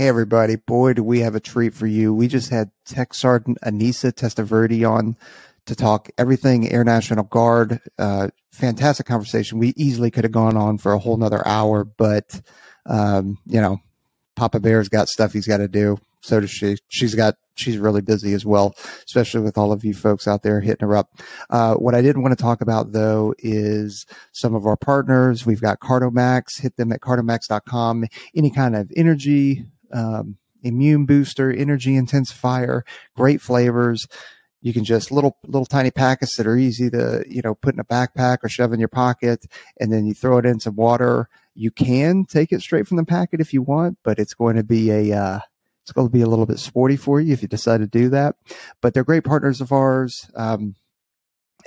Hey everybody, boy do we have a treat for you. We just had Tech Sergeant Anissa Testaverde on to talk everything Air National Guard. Uh, fantastic conversation. We easily could have gone on for a whole nother hour, but um, you know, Papa Bear's got stuff he's got to do. So does she. She's got she's really busy as well, especially with all of you folks out there hitting her up. Uh, what I didn't want to talk about though is some of our partners. We've got Cardomax. Hit them at cardomax.com. Any kind of energy um, immune booster, energy intensifier, great flavors. You can just little little tiny packets that are easy to you know put in a backpack or shove in your pocket, and then you throw it in some water. You can take it straight from the packet if you want, but it's going to be a uh, it's going to be a little bit sporty for you if you decide to do that. But they're great partners of ours, um,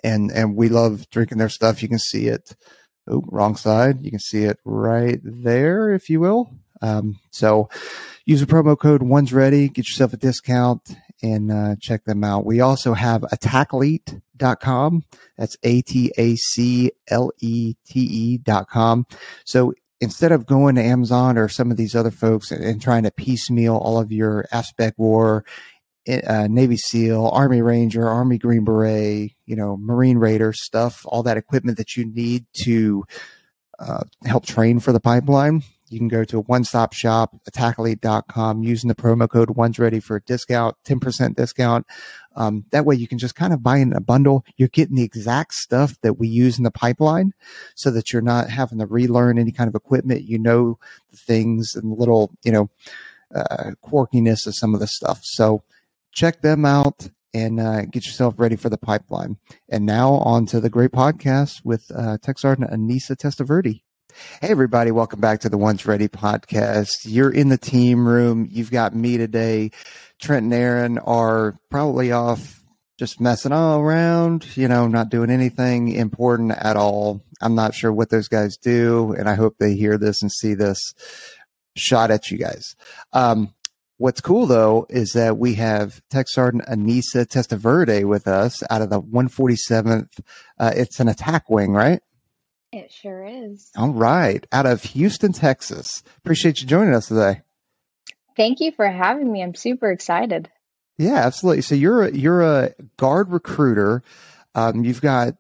and and we love drinking their stuff. You can see it. Oh, wrong side. You can see it right there, if you will. Um, so use the promo code Once Ready, get yourself a discount and uh, check them out. We also have attacklete.com. That's A T A C L E T E.com. So instead of going to Amazon or some of these other folks and, and trying to piecemeal all of your AFSPECWAR, eh, uh, Navy SEAL, Army Ranger, Army Green Beret, you know, Marine Raider stuff, all that equipment that you need to uh, help train for the pipeline you can go to a one-stop shop, attackelete.com, using the promo code Once Ready for a discount, 10% discount. Um, that way you can just kind of buy in a bundle. You're getting the exact stuff that we use in the pipeline so that you're not having to relearn any kind of equipment. You know, the things and little, you know, uh, quirkiness of some of the stuff. So check them out and uh, get yourself ready for the pipeline. And now on to the great podcast with uh, Tech Sergeant Anissa Testaverde. Hey, everybody. Welcome back to the Once Ready podcast. You're in the team room. You've got me today. Trent and Aaron are probably off just messing all around, you know, not doing anything important at all. I'm not sure what those guys do, and I hope they hear this and see this shot at you guys. Um, what's cool though is that we have Tech Sergeant Anissa Testaverde with us out of the 147th. Uh, it's an attack wing, right? It sure is. All right. Out of Houston, Texas. Appreciate you joining us today. Thank you for having me. I'm super excited. Yeah, absolutely. So you're a, you're a guard recruiter. Um, you've got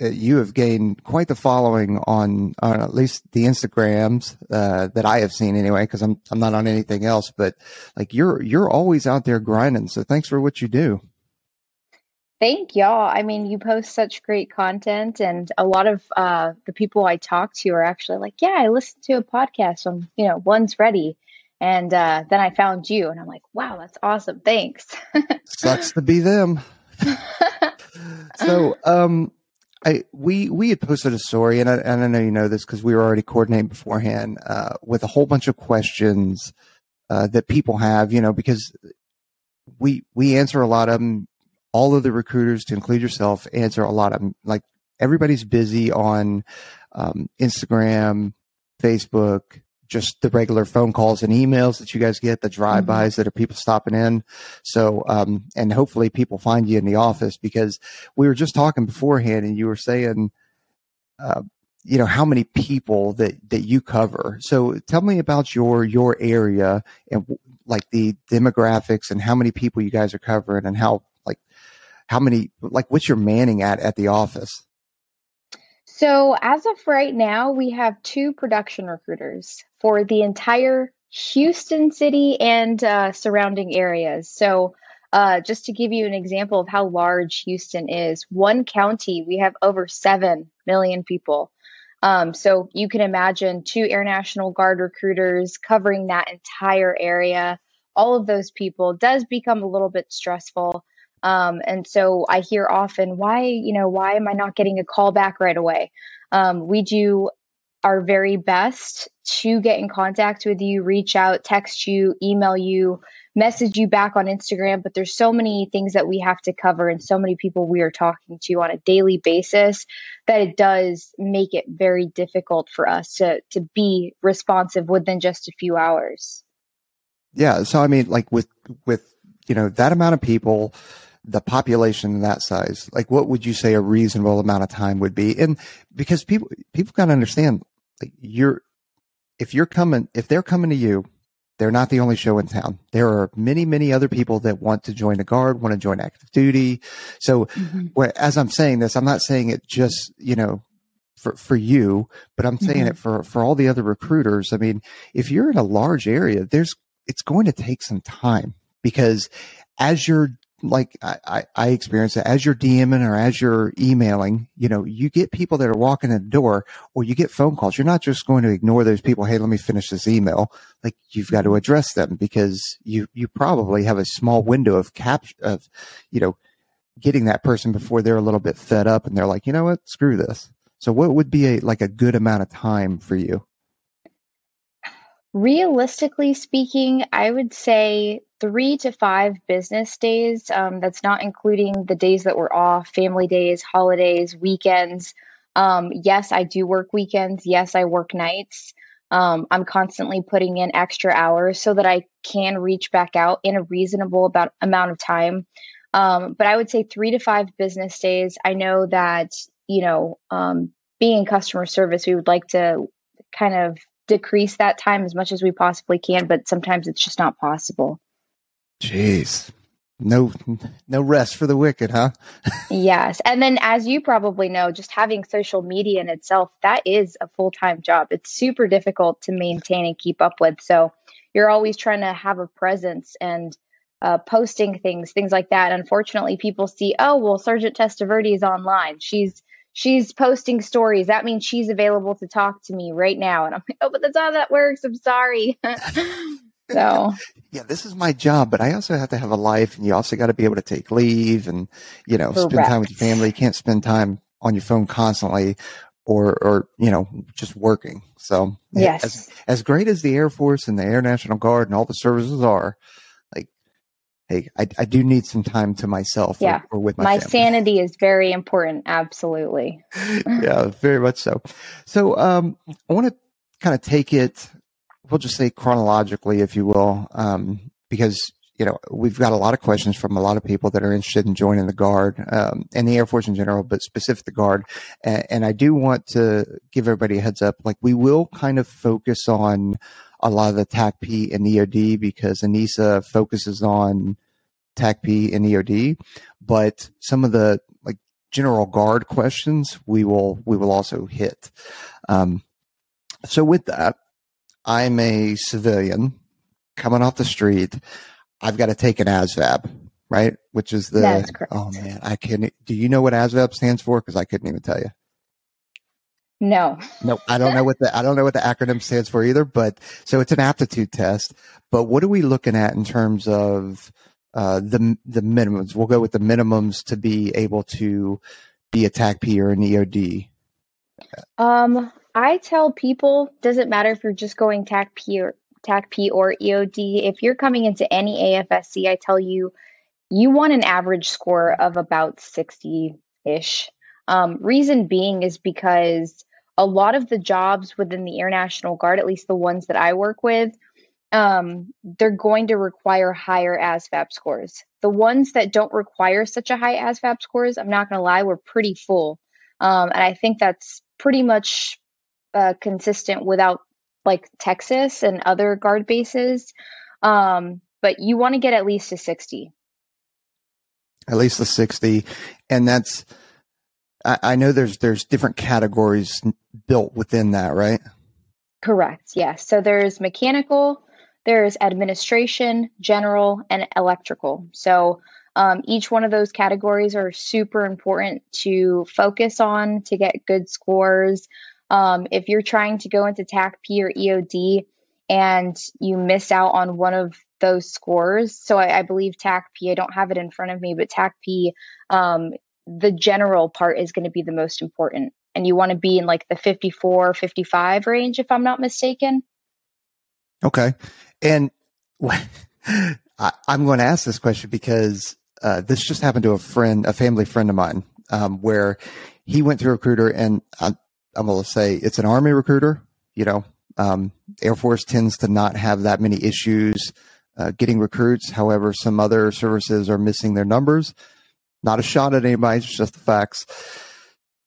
uh, you have gained quite the following on on at least the Instagrams uh, that I have seen anyway, because I'm I'm not on anything else. But like you're you're always out there grinding. So thanks for what you do. Thank y'all. I mean, you post such great content, and a lot of uh, the people I talk to are actually like, "Yeah, I listened to a podcast on, you know, Once Ready," and uh, then I found you, and I'm like, "Wow, that's awesome! Thanks." Sucks to be them. so, um, I we we had posted a story, and I, and I know you know this because we were already coordinating beforehand uh, with a whole bunch of questions uh, that people have, you know, because we we answer a lot of them all of the recruiters, to include yourself, answer a lot of. Like everybody's busy on um, Instagram, Facebook, just the regular phone calls and emails that you guys get, the drive-bys mm-hmm. that are people stopping in. So, um, and hopefully people find you in the office because we were just talking beforehand and you were saying, uh, you know, how many people that, that you cover. So tell me about your, your area and like the demographics and how many people you guys are covering and how how many like what's your manning at at the office? So as of right now we have two production recruiters for the entire houston city and uh, surrounding areas. So uh, just to give you an example of how large houston is one county we have over 7 million people. Um, so you can imagine two air national guard recruiters covering that entire area. All of those people does become a little bit stressful um, and so I hear often, why, you know, why am I not getting a call back right away? Um, we do our very best to get in contact with you, reach out, text you, email you, message you back on Instagram. But there's so many things that we have to cover and so many people we are talking to on a daily basis that it does make it very difficult for us to to be responsive within just a few hours. Yeah. So I mean, like with with you know that amount of people the population that size, like what would you say a reasonable amount of time would be? And because people, people got to understand, like you're, if you're coming, if they're coming to you, They're not the only show in town. There are many, many other people that want to join the guard, want to join active duty. So mm-hmm. as I'm saying this, I'm not saying it just, you know, for, for you, but I'm saying mm-hmm. it for, for all the other recruiters. I mean, if you're in a large area, there's, it's going to take some time because as you're like I, I experience it as you're DMing or as you're emailing, you know, you get people that are walking in the door or you get phone calls. You're not just going to ignore those people. Hey, let me finish this email. Like you've got to address them because you, you probably have a small window of cap of, you know, getting that person before they're a little bit fed up and they're like, you know what, screw this. So what would be a, like a good amount of time for you? Realistically speaking, I would say three to five business days. Um, that's not including the days that we're off, family days, holidays, weekends. Um, yes, I do work weekends. Yes, I work nights. Um, I'm constantly putting in extra hours so that I can reach back out in a reasonable about amount of time. Um, but I would say three to five business days. I know that you know, um, being in customer service, we would like to kind of decrease that time as much as we possibly can, but sometimes it's just not possible. Jeez. No no rest for the wicked, huh? yes. And then as you probably know, just having social media in itself, that is a full-time job. It's super difficult to maintain and keep up with. So you're always trying to have a presence and uh, posting things, things like that. Unfortunately, people see, oh, well, Sergeant Testaverde is online. She's she's posting stories. That means she's available to talk to me right now. And I'm like, oh, but that's how that works. I'm sorry. so yeah, this is my job, but I also have to have a life and you also got to be able to take leave and, you know, Correct. spend time with your family. You can't spend time on your phone constantly or, or, you know, just working. So yes, as, as great as the Air Force and the Air National Guard and all the services are, hey, I, I do need some time to myself yeah. or, or with my, my sanity is very important. Absolutely. yeah, very much so. So, um, I want to kind of take it, we'll just say chronologically, if you will, um, because you know, we've got a lot of questions from a lot of people that are interested in joining the Guard um, and the Air Force in general, but specific the Guard. And, and, I do want to give everybody a heads up. Like, we will kind of focus on a lot of the TACP and EOD because Anissa focuses on TACP and EOD, but some of the like general guard questions we will we will also hit. Um, so with that, I'm a civilian coming off the street. I've got to take an ASVAB, right? Which is the oh man, I can't. Do you know what ASVAB stands for? Because I couldn't even tell you. No. No, I don't know what the I don't know what the acronym stands for either. But so it's an aptitude test. But what are we looking at in terms of uh, the the minimums? We'll go with the minimums to be able to be a TACP or an EOD. Um, I tell people doesn't matter if you're just going TACP or TACP or EOD. If you're coming into any AFSC, I tell you you want an average score of about 60 ish. Um, reason being is because a lot of the jobs within the Air National Guard, at least the ones that I work with, um, they're going to require higher ASVAB scores. The ones that don't require such a high ASVAB scores, I'm not going to lie, we're pretty full. Um, and I think that's pretty much uh, consistent without like Texas and other guard bases. Um, but you want to get at least a 60. At least a 60. And that's, I, I know there's there's different categories built within that, right? Correct. Yes. So there's mechanical, there's administration, general, and electrical. So um, each one of those categories are super important to focus on to get good scores. Um, if you're trying to go into TACP or EOD and you miss out on one of those scores, so I, I believe TACP, I don't have it in front of me, but TACP um, the general part is going to be the most important. And you want to be in like the 54, 55 range, if I'm not mistaken. Okay. And I, am going to ask this question because uh, this just happened to a friend, a family friend of mine, um, where he went through a recruiter and I, I'm going to say it's an army recruiter, you know, um, Air Force tends to not have that many issues uh, getting recruits. However, some other services are missing their numbers. Not a shot at anybody, it's just the facts.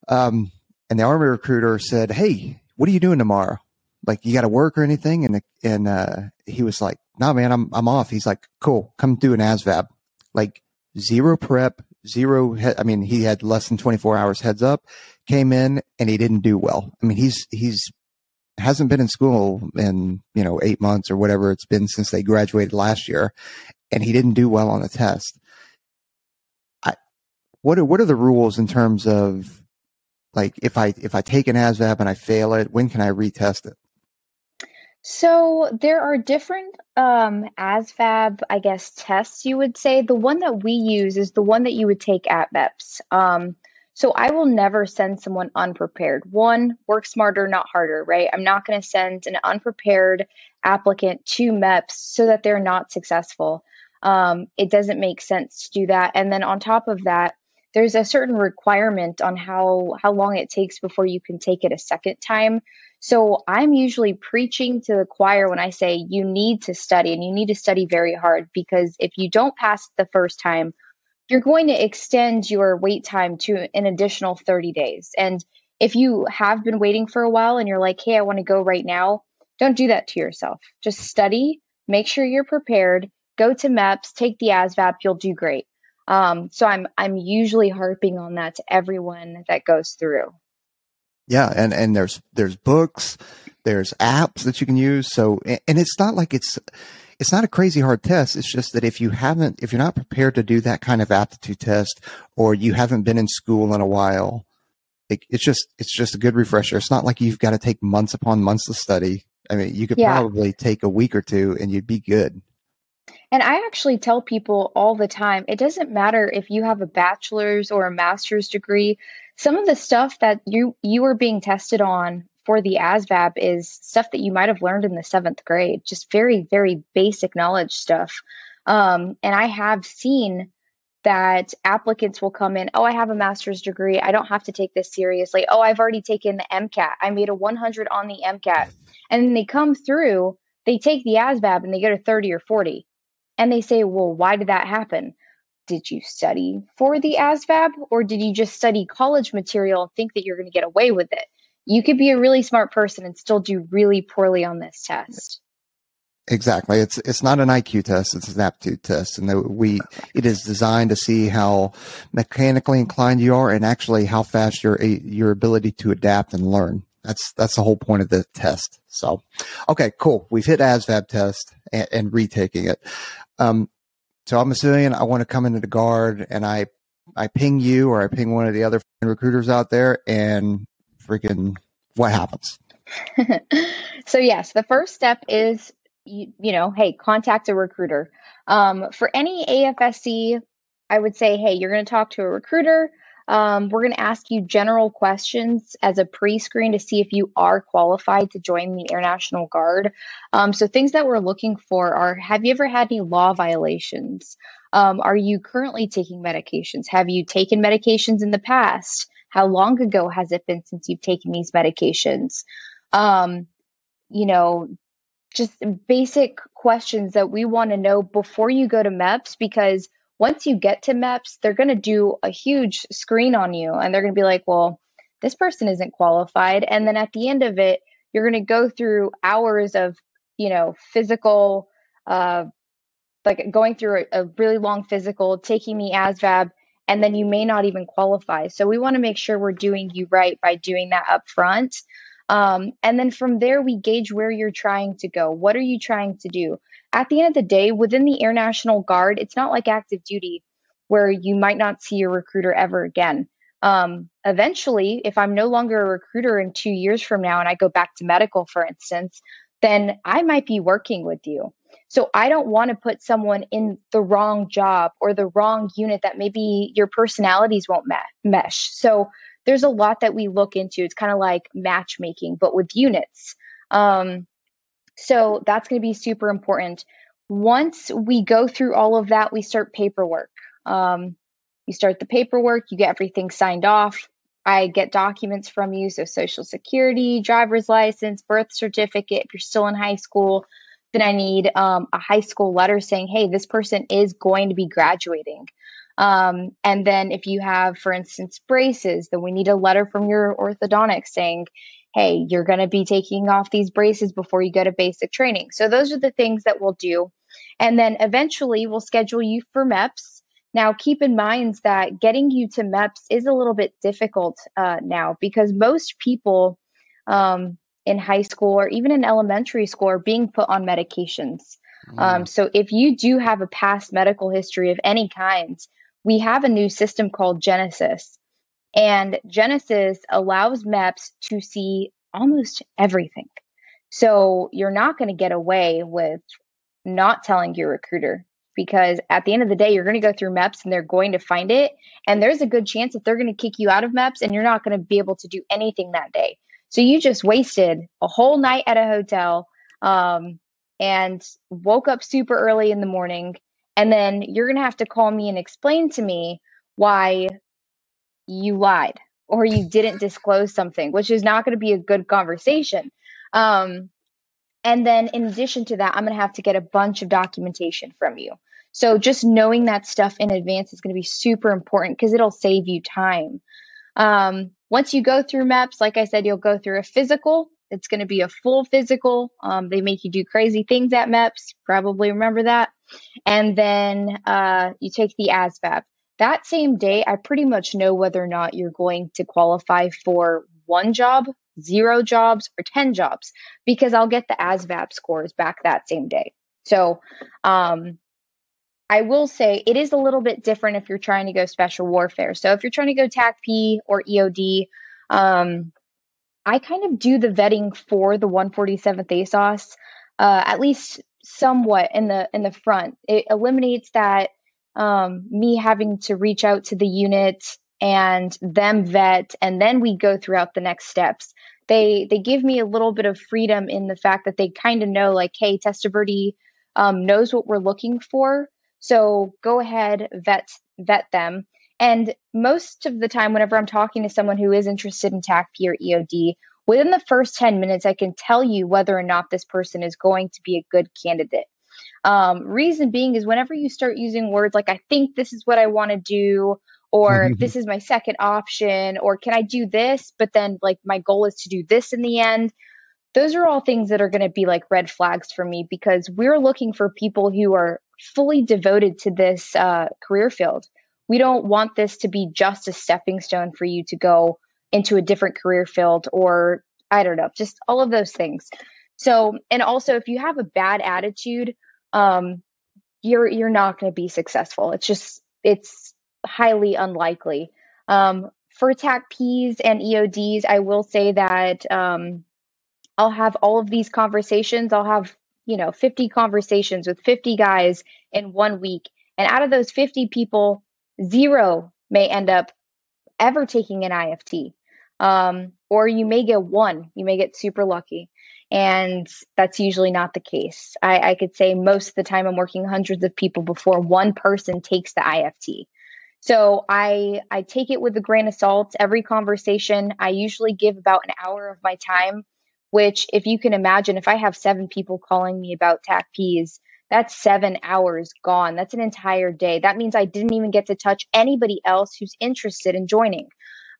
Um, and the Army recruiter said, Hey, what are you doing tomorrow? like, you got to work or anything? And, and, uh, he was like, no, man, I'm, I'm off. He's like, cool, come do an ASVAB. Like zero prep, zero. He- I mean, he had less than 24 hours heads up, came in and he didn't do well. I mean, he's, he's, hasn't been in school in, you know, eight months or whatever it's been since they graduated last year. And he didn't do well on the test. What are, what are the rules in terms of like if I, if I take an ASVAB and I fail it, when can I retest it? So there are different um, ASVAB, I guess, tests you would say. The one that we use is the one that you would take at MEPS. Um, so I will never send someone unprepared. One, work smarter, not harder, right? I'm not going to send an unprepared applicant to MEPS so that they're not successful. Um, it doesn't make sense to do that. And then on top of that, there's a certain requirement on how how long it takes before you can take it a second time. So I'm usually preaching to the choir when I say you need to study and you need to study very hard because if you don't pass the first time, you're going to extend your wait time to an additional 30 days. And if you have been waiting for a while and you're like, hey, I want to go right now, don't do that to yourself. Just study, make sure you're prepared, go to MEPS, take the ASVAB, you'll do great. Um, so I'm I'm usually harping on that to everyone that goes through. Yeah, and and there's there's books, there's apps that you can use. So and it's not like it's it's not a crazy hard test. It's just that if you haven't if you're not prepared to do that kind of aptitude test or you haven't been in school in a while, it, it's just it's just a good refresher. It's not like you've got to take months upon months to study. I mean, you could Yeah. probably take a week or two and you'd be good. And I actually tell people all the time, it doesn't matter if you have a bachelor's or a master's degree. Some of the stuff that you you are being tested on for the ASVAB is stuff that you might have learned in the seventh grade, just very, very basic knowledge stuff. Um, and I have seen that applicants will come in, oh, I have a master's degree. I don't have to take this seriously. Oh, I've already taken the MCAT. I made a 100 on the MCAT. And then they come through, they take the ASVAB and they get a 30 or 40 and they say, well, why did that happen? Did you study for the ASVAB or did you just study college material and think that you're going to get away with it? You could be a really smart person and still do really poorly on this test. Exactly. It's it's not an IQ test. It's an aptitude test, and we it is designed to see how mechanically inclined you are, and actually how fast your your ability to adapt and learn. That's that's the whole point of the test. So, okay, cool. We've hit ASVAB test and, and retaking it. Um, so I'm a civilian. I want to come into the guard, and I I ping you or I ping one of the other recruiters out there, and freaking what happens? so yes, the first step is you, you know, hey, contact a recruiter. Um, for any AFSC, I would say, hey, you're going to talk to a recruiter. Um, we're going to ask you general questions as a pre-screen to see if you are qualified to join the Air National Guard. Um, so things that we're looking for are: Have you ever had any law violations? Um, are you currently taking medications? Have you taken medications in the past? How long ago has it been since you've taken these medications? Um, you know, just basic questions that we want to know before you go to MEPS because once you get to MEPS, they're going to do a huge screen on you and they're going to be like, well, this person isn't qualified. And then at the end of it, you're going to go through hours of, you know, physical, uh, like going through a, a really long physical, taking the ASVAB, and then you may not even qualify. So we want to make sure we're doing you right by doing that up front. Um, and then from there, we gauge where you're trying to go. What are you trying to do? At the end of the day, within the Air National Guard, it's not like active duty where you might not see your recruiter ever again. Um, eventually, if I'm no longer a recruiter in two years from now and I go back to medical, for instance, then I might be working with you. So I don't want to put someone in the wrong job or the wrong unit that maybe your personalities won't mesh. So there's a lot that we look into. It's kind of like matchmaking, but with units. Um, so that's going to be super important. Once we go through all of that, we start paperwork. Um, you start the paperwork, you get everything signed off. I get documents from you, so social security, driver's license, birth certificate. If you're still in high school, then I need um, a high school letter saying, hey, this person is going to be graduating. Um, and then if you have, for instance, braces, then we need a letter from your orthodontist saying, hey, you're going to be taking off these braces before you go to basic training. So those are the things that we'll do. And then eventually we'll schedule you for MEPS. Now, keep in mind that getting you to MEPS is a little bit difficult uh, now because most people um, in high school or even in elementary school are being put on medications. Mm. Um, so if you do have a past medical history of any kind, we have a new system called Genesis. And Genesis allows MEPS to see almost everything. So you're not going to get away with not telling your recruiter because at the end of the day, you're going to go through MEPS and they're going to find it. And there's a good chance that they're going to kick you out of MEPS and you're not going to be able to do anything that day. So you just wasted a whole night at a hotel um, and woke up super early in the morning. And then you're going to have to call me and explain to me why you lied or you didn't disclose something, which is not going to be a good conversation. Um, and then in addition to that, I'm going to have to get a bunch of documentation from you. So just knowing that stuff in advance is going to be super important because it'll save you time. Um, once you go through MEPS, like I said, you'll go through a physical. It's going to be a full physical. Um, they make you do crazy things at MEPS. Probably remember that. And then uh, you take the ASVAB. That same day, I pretty much know whether or not you're going to qualify for one job, zero jobs, or 10 jobs because I'll get the ASVAB scores back that same day. So, um, I will say it is a little bit different if you're trying to go special warfare. So if you're trying to go TACP or EOD, um, I kind of do the vetting for the 147th ASOS, uh, at least somewhat in the in the front. It eliminates that um, me having to reach out to the unit and them vet, and then we go throughout the next steps. They they give me a little bit of freedom in the fact that they kind of know, like, hey, Testaverde um, knows what we're looking for so go ahead, vet vet them. And most of the time, whenever I'm talking to someone who is interested in TACP or EOD, within the first 10 minutes, I can tell you whether or not this person is going to be a good candidate. Um, reason being is whenever you start using words like, I think this is what I want to do, or this is my second option, or can I do this, but then like my goal is to do this in the end, those are all things that are going to be like red flags for me because we're looking for people who are fully devoted to this uh, career field. We don't want this to be just a stepping stone for you to go into a different career field or I don't know, just all of those things. So, and also if you have a bad attitude, um, you're you're not going to be successful. It's just it's highly unlikely. Um, for TACPs and EODs, I will say that um, I'll have all of these conversations. I'll have you know 50 conversations with 50 guys in one week and out of those 50 people zero may end up ever taking an ift um, or you may get one you may get super lucky and that's usually not the case I, I could say most of the time i'm working hundreds of people before one person takes the ift so I I take it with a grain of salt. Every conversation, I usually give about an hour of my time which if you can imagine, if I have seven people calling me about TACPs, that's seven hours gone. That's an entire day. That means I didn't even get to touch anybody else who's interested in joining.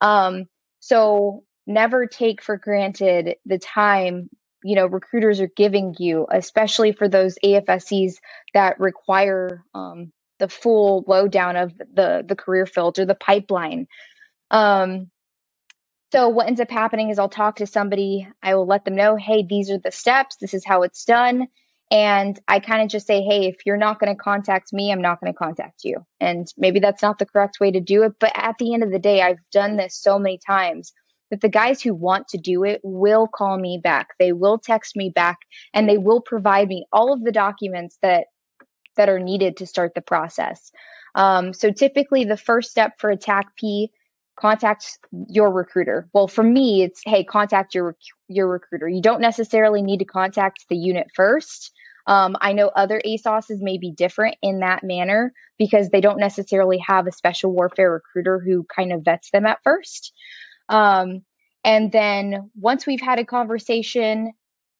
Um, so never take for granted the time you know recruiters are giving you, especially for those AFSCs that require um, the full lowdown of the the career filter, the pipeline. Um, so what ends up happening is I'll talk to somebody, I will let them know, hey, these are the steps, this is how it's done. And I kind of just say, hey, if you're not going to contact me, I'm not going to contact you. And maybe that's not the correct way to do it. But at the end of the day, I've done this so many times that the guys who want to do it will call me back. They will text me back and they will provide me all of the documents that that are needed to start the process. Um, so typically the first step for a TACP contact your recruiter. Well, for me, it's hey, contact your your recruiter. You don't necessarily need to contact the unit first. Um, I know other ASOSs may be different in that manner because they don't necessarily have a special warfare recruiter who kind of vets them at first. Um, and then once we've had a conversation,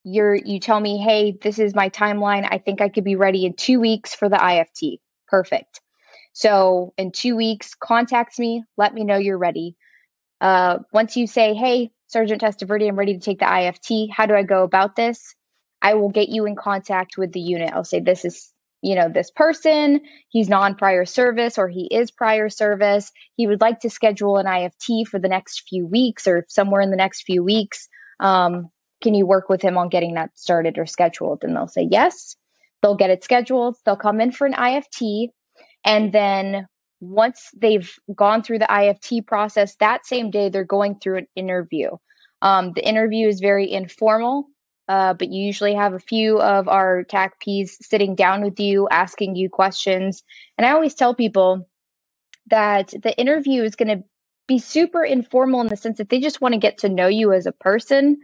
you're you tell me, hey, this is my timeline. I think I could be ready in two weeks for the IFT. Perfect. So in two weeks, contact me, let me know you're ready. Uh, once you say, hey, Sergeant Testaverde, I'm ready to take the IFT. How do I go about this? I will get you in contact with the unit. I'll say, this is, you know, this person, he's non prior service or he is prior service. He would like to schedule an IFT for the next few weeks or somewhere in the next few weeks. Um, can you work with him on getting that started or scheduled? And they'll say yes. They'll get it scheduled. They'll come in for an IFT. And then once they've gone through the IFT process, that same day they're going through an interview. Um, the interview is very informal, uh, but you usually have a few of our TACPs sitting down with you, asking you questions. And I always tell people that the interview is going to be super informal in the sense that they just want to get to know you as a person.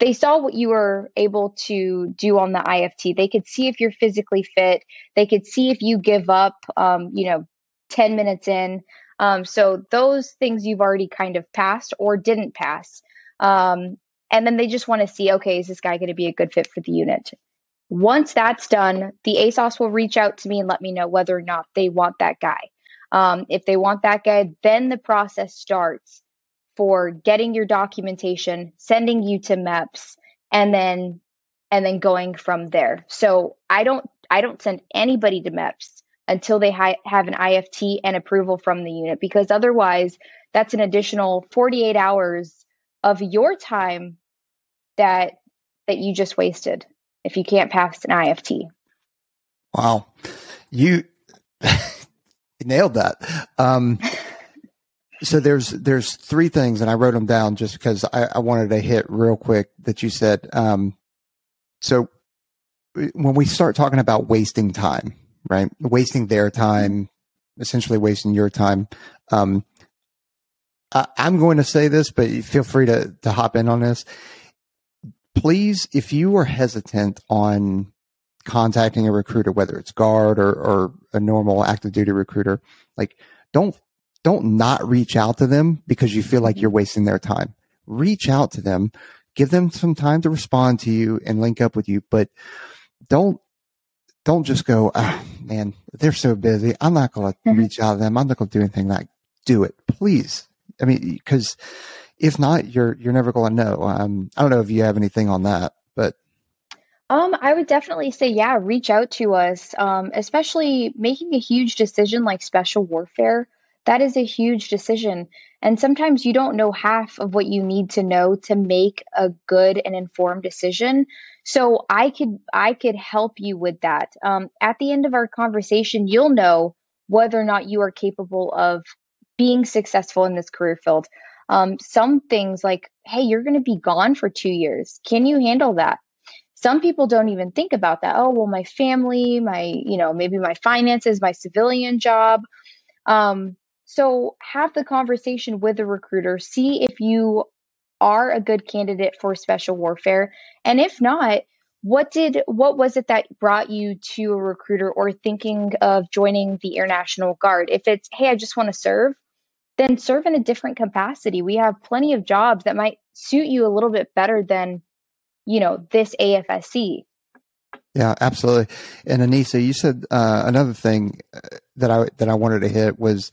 They saw what you were able to do on the IFT. They could see if you're physically fit. They could see if you give up, um, you know, 10 minutes in. Um, so those things you've already kind of passed or didn't pass. Um, and then they just want to see, okay, is this guy going to be a good fit for the unit? Once that's done, the ASOS will reach out to me and let me know whether or not they want that guy. Um, if they want that guy, then the process starts for getting your documentation, sending you to MEPS, and then and then going from there. So I don't I don't send anybody to MEPS until they ha- have an IFT and approval from the unit because otherwise that's an additional 48 hours of your time that that you just wasted if you can't pass an IFT. Wow. You nailed that. Um, so there's there's three things and I wrote them down just because I, I wanted to hit real quick that you said. Um, so when we start talking about wasting time, right? Wasting their time, essentially wasting your time. Um, I, I'm going to say this, but feel free to, to hop in on this. Please, if you are hesitant on contacting a recruiter, whether it's guard or, or a normal active duty recruiter, like don't, don't not reach out to them because you feel like you're wasting their time. Reach out to them, give them some time to respond to you and link up with you, but don't don't just go, ah, man, they're so busy. I'm not going to mm-hmm. reach out to them. I'm not going to do anything like do it, please. I mean, because if not, you're you're never going to know. Um, I don't know if you have anything on that, but um, I would definitely say, yeah, reach out to us. Um, especially making a huge decision like special warfare. That is a huge decision, and sometimes you don't know half of what you need to know to make a good and informed decision. So I could I could help you with that. Um, at the end of our conversation, you'll know whether or not you are capable of being successful in this career field. Um, some things like, hey, you're going to be gone for two years. Can you handle that? Some people don't even think about that. Oh, well, my family, my, you know, maybe my finances, my civilian job. Um, so have the conversation with the recruiter. See if you are a good candidate for special warfare. And if not what did what was it that brought you to a recruiter or thinking of joining the air national guard? If it's hey i just want to serve then serve in a different capacity. We have plenty of jobs that might suit you a little bit better than you know this afsc yeah absolutely. And anissa you said uh, another thing uh, that i that i wanted to hit was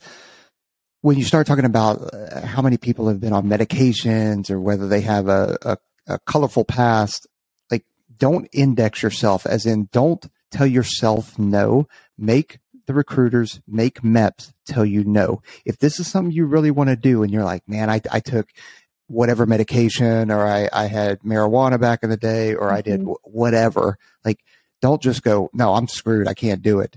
when you start talking about uh, how many people have been on medications or whether they have a, a, a colorful past, like don't index yourself as in don't tell yourself no. Make the recruiters, make MEPS tell you no. If this is something you really want to do and you're like, man, I, I took whatever medication or I, I had marijuana back in the day or. I did mm-hmm. w- whatever, like don't just go, no, I'm screwed. I can't do it.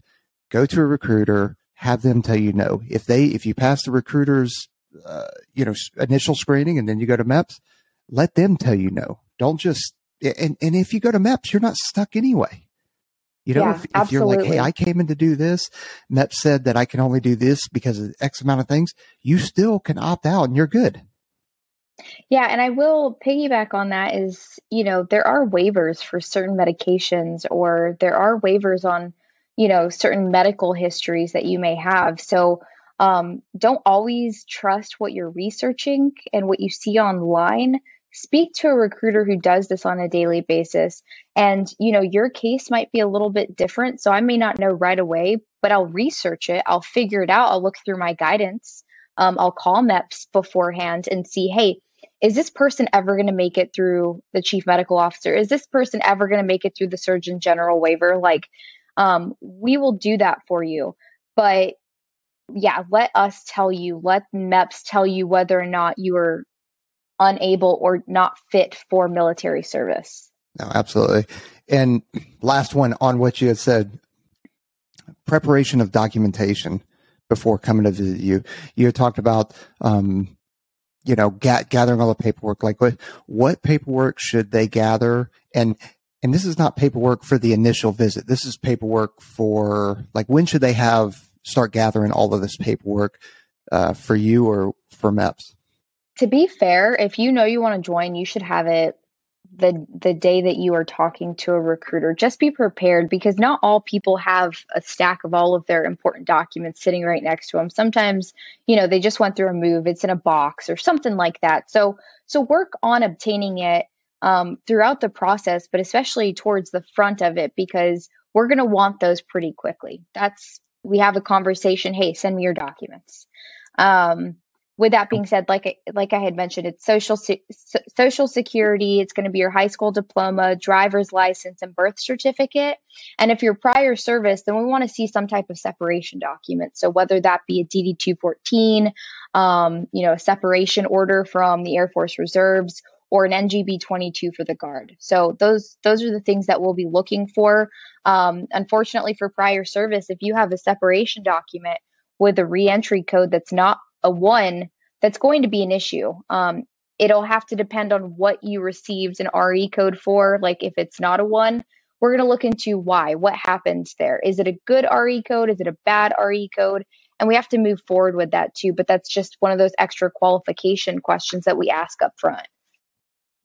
Go to a recruiter, have them tell you no. If they, if you pass the recruiter's, uh, you know, initial screening and then you go to MEPS, let them tell you no. Don't just, and, and if you go to MEPS, you're not stuck anyway. You know, yeah, if, if you're like, hey, I came in to do this, MEPS said that I can only do this because of X amount of things, you still can opt out and you're good. Yeah, and I will piggyback on that is, you know, there are waivers for certain medications or there are waivers on you know certain medical histories that you may have. So um, don't always trust what you're researching and what you see online. Speak to a recruiter who does this on a daily basis. And you know your case might be a little bit different so i may not know right away but i'll research it. I'll figure it out. I'll look through my guidance. Um, I'll call MEPS beforehand and see, hey, is this person ever going to make it through the chief medical officer? Is this person ever going to make it through the surgeon general waiver? Like, um, we will do that for you. But yeah, let us tell you, let MEPS tell you whether or not you are unable or not fit for military service. No, absolutely. And last one on what you had said preparation of documentation before coming to visit you. You talked about, um, you know, ga- gathering all the paperwork. Like, what what paperwork should they gather? And and this is not paperwork for the initial visit. This is paperwork for like when should they have start gathering all of this paperwork uh, for you or for MEPS? To be fair, if you know you want to join, you should have it the the day that you are talking to a recruiter just be prepared because not all people have a stack of all of their important documents sitting right next to them sometimes you know they just went through a move it's in a box or something like that so so work on obtaining it um, throughout the process but especially towards the front of it because we're going to want those pretty quickly that's we have a conversation hey send me your documents um, with that being said, like like I had mentioned, it's social social security. It's going to be your high school diploma, driver's license, and birth certificate. And if you're prior service, then we want to see some type of separation document. So whether that be a DD two fourteen, um, you know, a separation order from the Air Force Reserves, or an NGB twenty two for the Guard. So those those are the things that we'll be looking for. Um, unfortunately, for prior service, if you have a separation document with a reentry code that's not a one, that's going to be an issue. Um, it'll have to depend on what you received an RE code for. Like if it's not a one, we're going to look into why, what happens there. Is it a good RE code? Is it a bad RE code? And we have to move forward with that too. But that's just one of those extra qualification questions that we ask up front.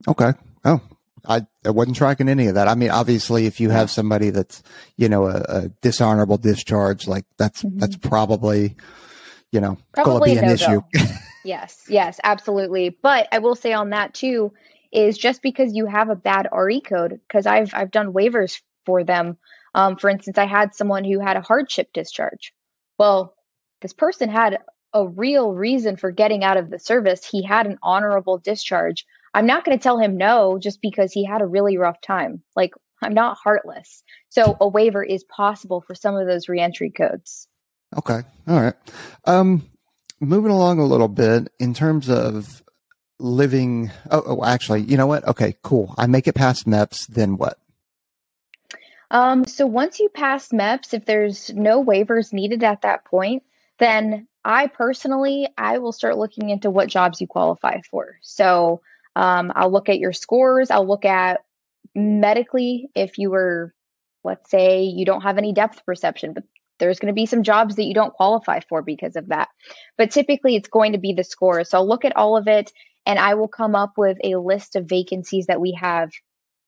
Okay. Oh, I, I wasn't tracking any of that. I mean, obviously, if you have somebody that's, you know, a, a dishonorable discharge, like that's, mm-hmm. that's probably, you know, Probably going to be an no issue. yes, yes, absolutely. But I will say on that too is just because you have a bad RE code, because I've I've done waivers for them. Um, for instance, I had someone who had a hardship discharge. Well, this person had a real reason for getting out of the service. He had an honorable discharge. I'm not going to tell him no just because he had a really rough time. Like, I'm not heartless. So a waiver is possible for some of those reentry codes. Okay. All right. Um, moving along a little bit in terms of living. Oh, oh, actually, you know what? Okay, cool. I make it past MEPS. Then what? Um, so once you pass MEPS, if there's no waivers needed at that point, then I personally, I will start looking into what jobs you qualify for. So um, I'll look at your scores. I'll look at medically if you were, let's say, you don't have any depth perception, but there's going to be some jobs that you don't qualify for because of that. But typically it's going to be the score. So I'll look at all of it and I will come up with a list of vacancies that we have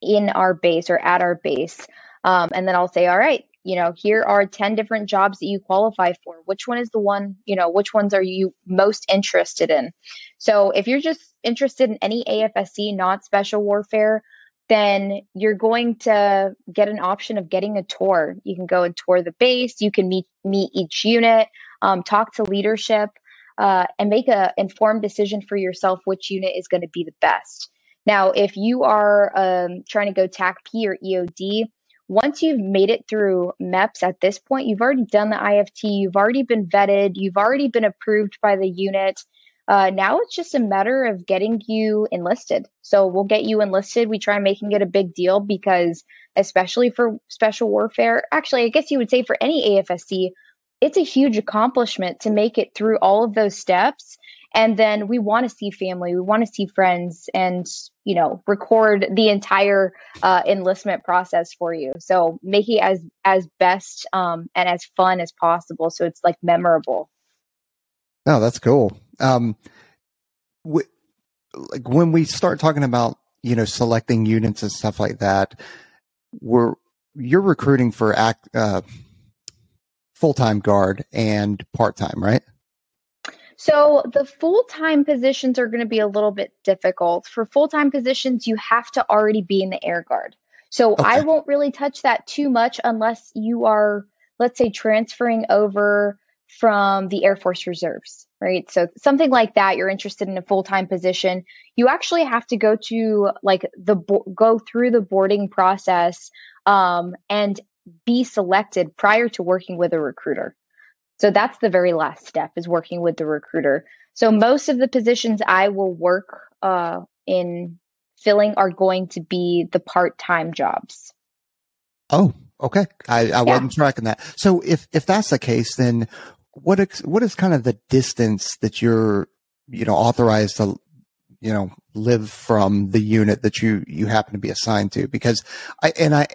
in our base or at our base. Um, and then I'll say, all right, you know, here are 10 different jobs that you qualify for. Which one is the one, you know, which ones are you most interested in? So if you're just interested in any AFSC, not special warfare, then you're going to get an option of getting a tour. You can go and tour the base. You can meet meet each unit, um, talk to leadership, uh, and make a informed decision for yourself which unit is going to be the best. Now, if you are um, trying to go TACP or EOD, once you've made it through MEPS at this point, you've already done the IFT, you've already been vetted, you've already been approved by the unit. Uh, now it's just a matter of getting you enlisted. So we'll get you enlisted. We try making it a big deal because, especially for special warfare, actually, I guess you would say for any AFSC, it's a huge accomplishment to make it through all of those steps. And then we want to see family, we want to see friends, and you know, record the entire uh, enlistment process for you. So make it as as best um, and as fun as possible, so it's like memorable. Oh, that's cool. Um, w- like when we start talking about you know selecting units and stuff like that, we're you're recruiting for act uh, full time guard and part time, right? So the full time positions are going to be a little bit difficult. For full time positions, you have to already be in the air guard. So okay. I won't really touch that too much unless you are, let's say, transferring over from the Air Force Reserves right? So something like that, you're interested in a full-time position, you actually have to go to like the go through the boarding process um, and be selected prior to working with a recruiter. So that's the very last step is working with the recruiter. So most of the positions I will work uh, in filling are going to be the part-time jobs. Oh, okay. I, I yeah. wasn't tracking that. So if if that's the case, then what ex- what is kind of the distance that you're you know authorized to you know live from the unit that you you happen to be assigned to? Because I and I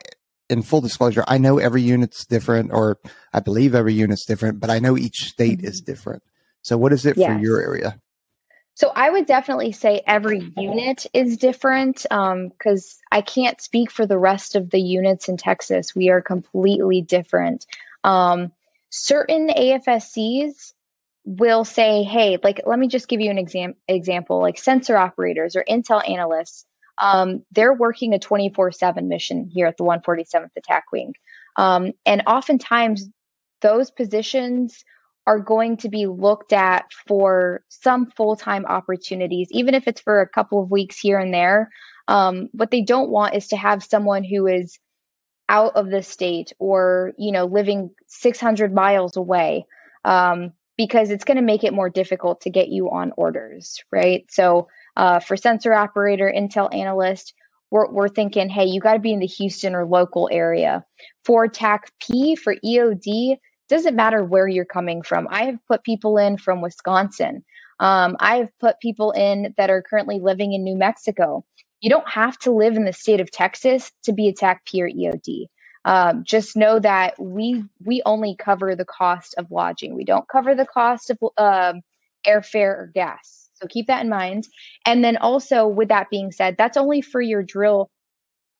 in full disclosure, I know every unit's different, or I believe every unit's different, but I know each state is mm-hmm. different. So, what is it yes. for your area? So, I would definitely say every unit is different because um, I can't speak for the rest of the units in Texas. We are completely different. Um, certain AFSCs will say, hey, like, let me just give you an exam- example like sensor operators or intel analysts um, they're working a 24 7 mission here at the 147th Attack Wing. Um, and oftentimes, those positions are going to be looked at for some full time opportunities, even if it's for a couple of weeks here and there. Um, what they don't want is to have someone who is out of the state or you know living 600 miles away um, because it's going to make it more difficult to get you on orders right so uh, for sensor operator, Intel analyst, we're, we're thinking, hey, you got to be in the Houston or local area. For TAC P, for EOD, doesn't matter where you're coming from. I have put people in from Wisconsin. Um, I have put people in that are currently living in New Mexico. You don't have to live in the state of Texas to be a TACP or EOD. Um, just know that we we only cover the cost of lodging. We don't cover the cost of um, airfare or gas. So keep that in mind. And then also, with that being said, that's only for your drill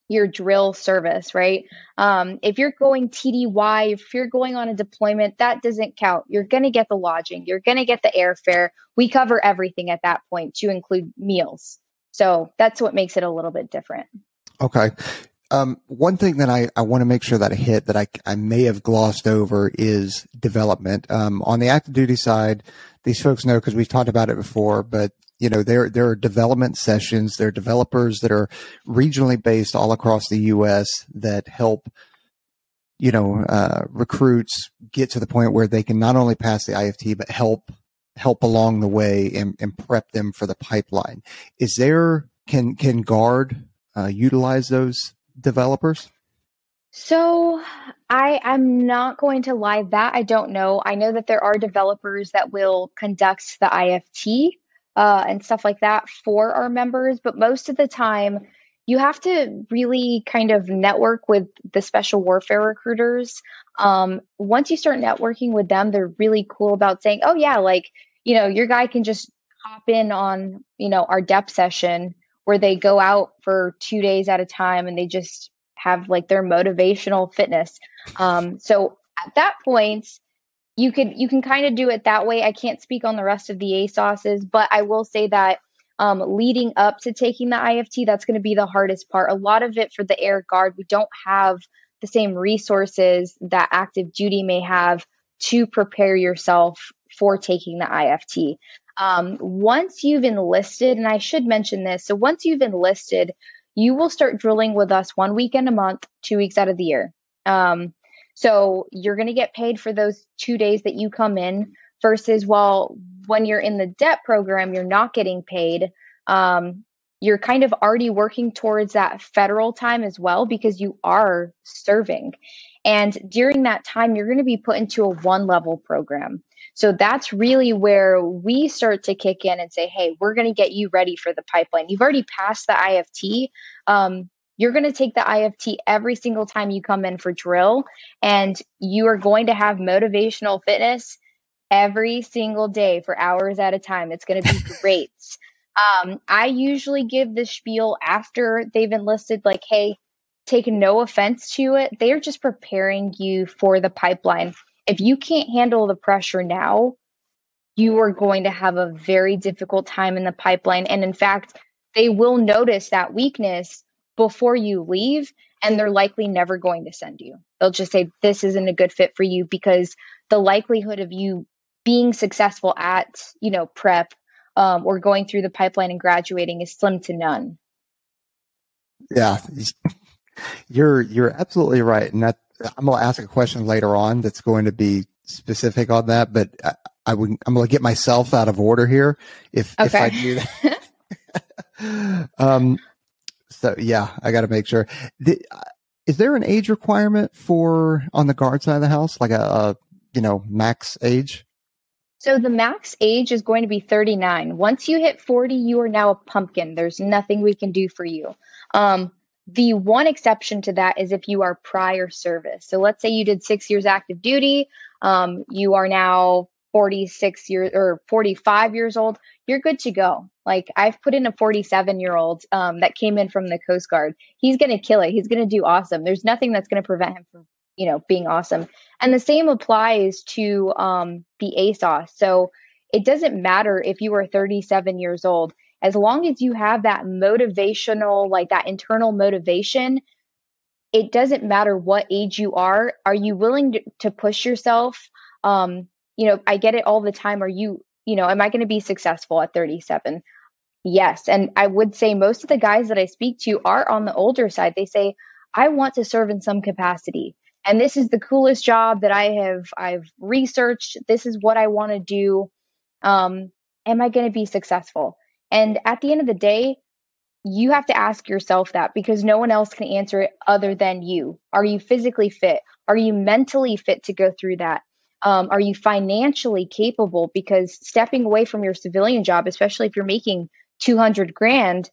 your drill service, right? Um, if you're going TDY, if you're going on a deployment, that doesn't count. You're going to get the lodging, you're going to get the airfare. We cover everything at that point to include meals. So that's what makes it a little bit different. Okay. Um, one thing that I, I want to make sure that I hit that I, I may have glossed over is development. Um, on the active duty side, these folks know because we've talked about it before, but you know, there, there are development sessions. There are developers that are regionally based all across the U.S. that help, you know, uh, recruits get to the point where they can not only pass the IFT, but help, help along the way and, and prep them for the pipeline. Is there, can, can guard, uh, utilize those developers? So I am not going to lie that I don't know. I know that there are developers that will conduct the IFT uh, and stuff like that for our members, but most of the time you have to really kind of network with the special warfare recruiters. Um, once you start networking with them, they're really cool about saying, "Oh yeah, like you know, your guy can just hop in on you know our depth session." Where they go out for two days at a time and they just have like their motivational fitness. Um, so at that point, you could you can kind of do it that way. I can't speak on the rest of the ASOSs, but I will say that um, leading up to taking the IFT, that's going to be the hardest part. A lot of it for the Air Guard, we don't have the same resources that active duty may have to prepare yourself for taking the IFT. Um, once you've enlisted, and I should mention this, so once you've enlisted, you will start drilling with us one weekend a month, two weeks out of the year. Um, so you're going to get paid for those two days that you come in versus while when you're in the DEP program, you're not getting paid. Um, you're kind of already working towards that federal time as well because you are serving. And during that time, you're going to be put into a one level program. So that's really where we start to kick in and say, hey, we're going to get you ready for the pipeline. You've already passed the IFT. Um, you're going to take the IFT every single time you come in for drill, and you are going to have motivational fitness every single day for hours at a time. It's going to be great. um, I usually give the spiel after they've enlisted, like, hey, take no offense to it. They're just preparing you for the pipeline if you can't handle the pressure now, you are going to have a very difficult time in the pipeline. And in fact, they will notice that weakness before you leave, and they're likely never going to send you. They'll just say, This isn't a good fit for you because the likelihood of you being successful at you know prep um, or going through the pipeline and graduating is slim to none. Yeah, you're you're absolutely right, and that I'm going to ask a question later on that's going to be specific on that, but I, I would I'm going to get myself out of order here if okay. if I do that. um, so yeah, I got to make sure. The, is there an age requirement for on the guard side of the house, like a, a you know max age? So the max age is going to be 39. Once you hit 40, you are now a pumpkin. There's nothing we can do for you. Um, the one exception to that is if you are prior service. So let's say you did six years active duty, um, you are now 46 years or 45 years old, you're good to go. Like I've put in a 47 year old um, that came in from the Coast Guard. He's going to kill it. He's going to do awesome. There's nothing that's going to prevent him from, you know, being awesome. And the same applies to um, the ASOS. So it doesn't matter if you are 37 years old, as long as you have that motivational, like that internal motivation, it doesn't matter what age you are. Are you willing to, push yourself? Um, you know, I get it all the time. Are you, you know, am I going to be successful at 37? Yes. And I would say most of the guys that I speak to are on the older side. They say, I want to serve in some capacity and this is the coolest job that I have I've researched. This is what I want to do. Um, am I going to be successful? And at the end of the day, you have to ask yourself that because no one else can answer it other than you. Are you physically fit? Are you mentally fit to go through that? Um, are you financially capable? Because stepping away from your civilian job, especially if you're making 200 grand,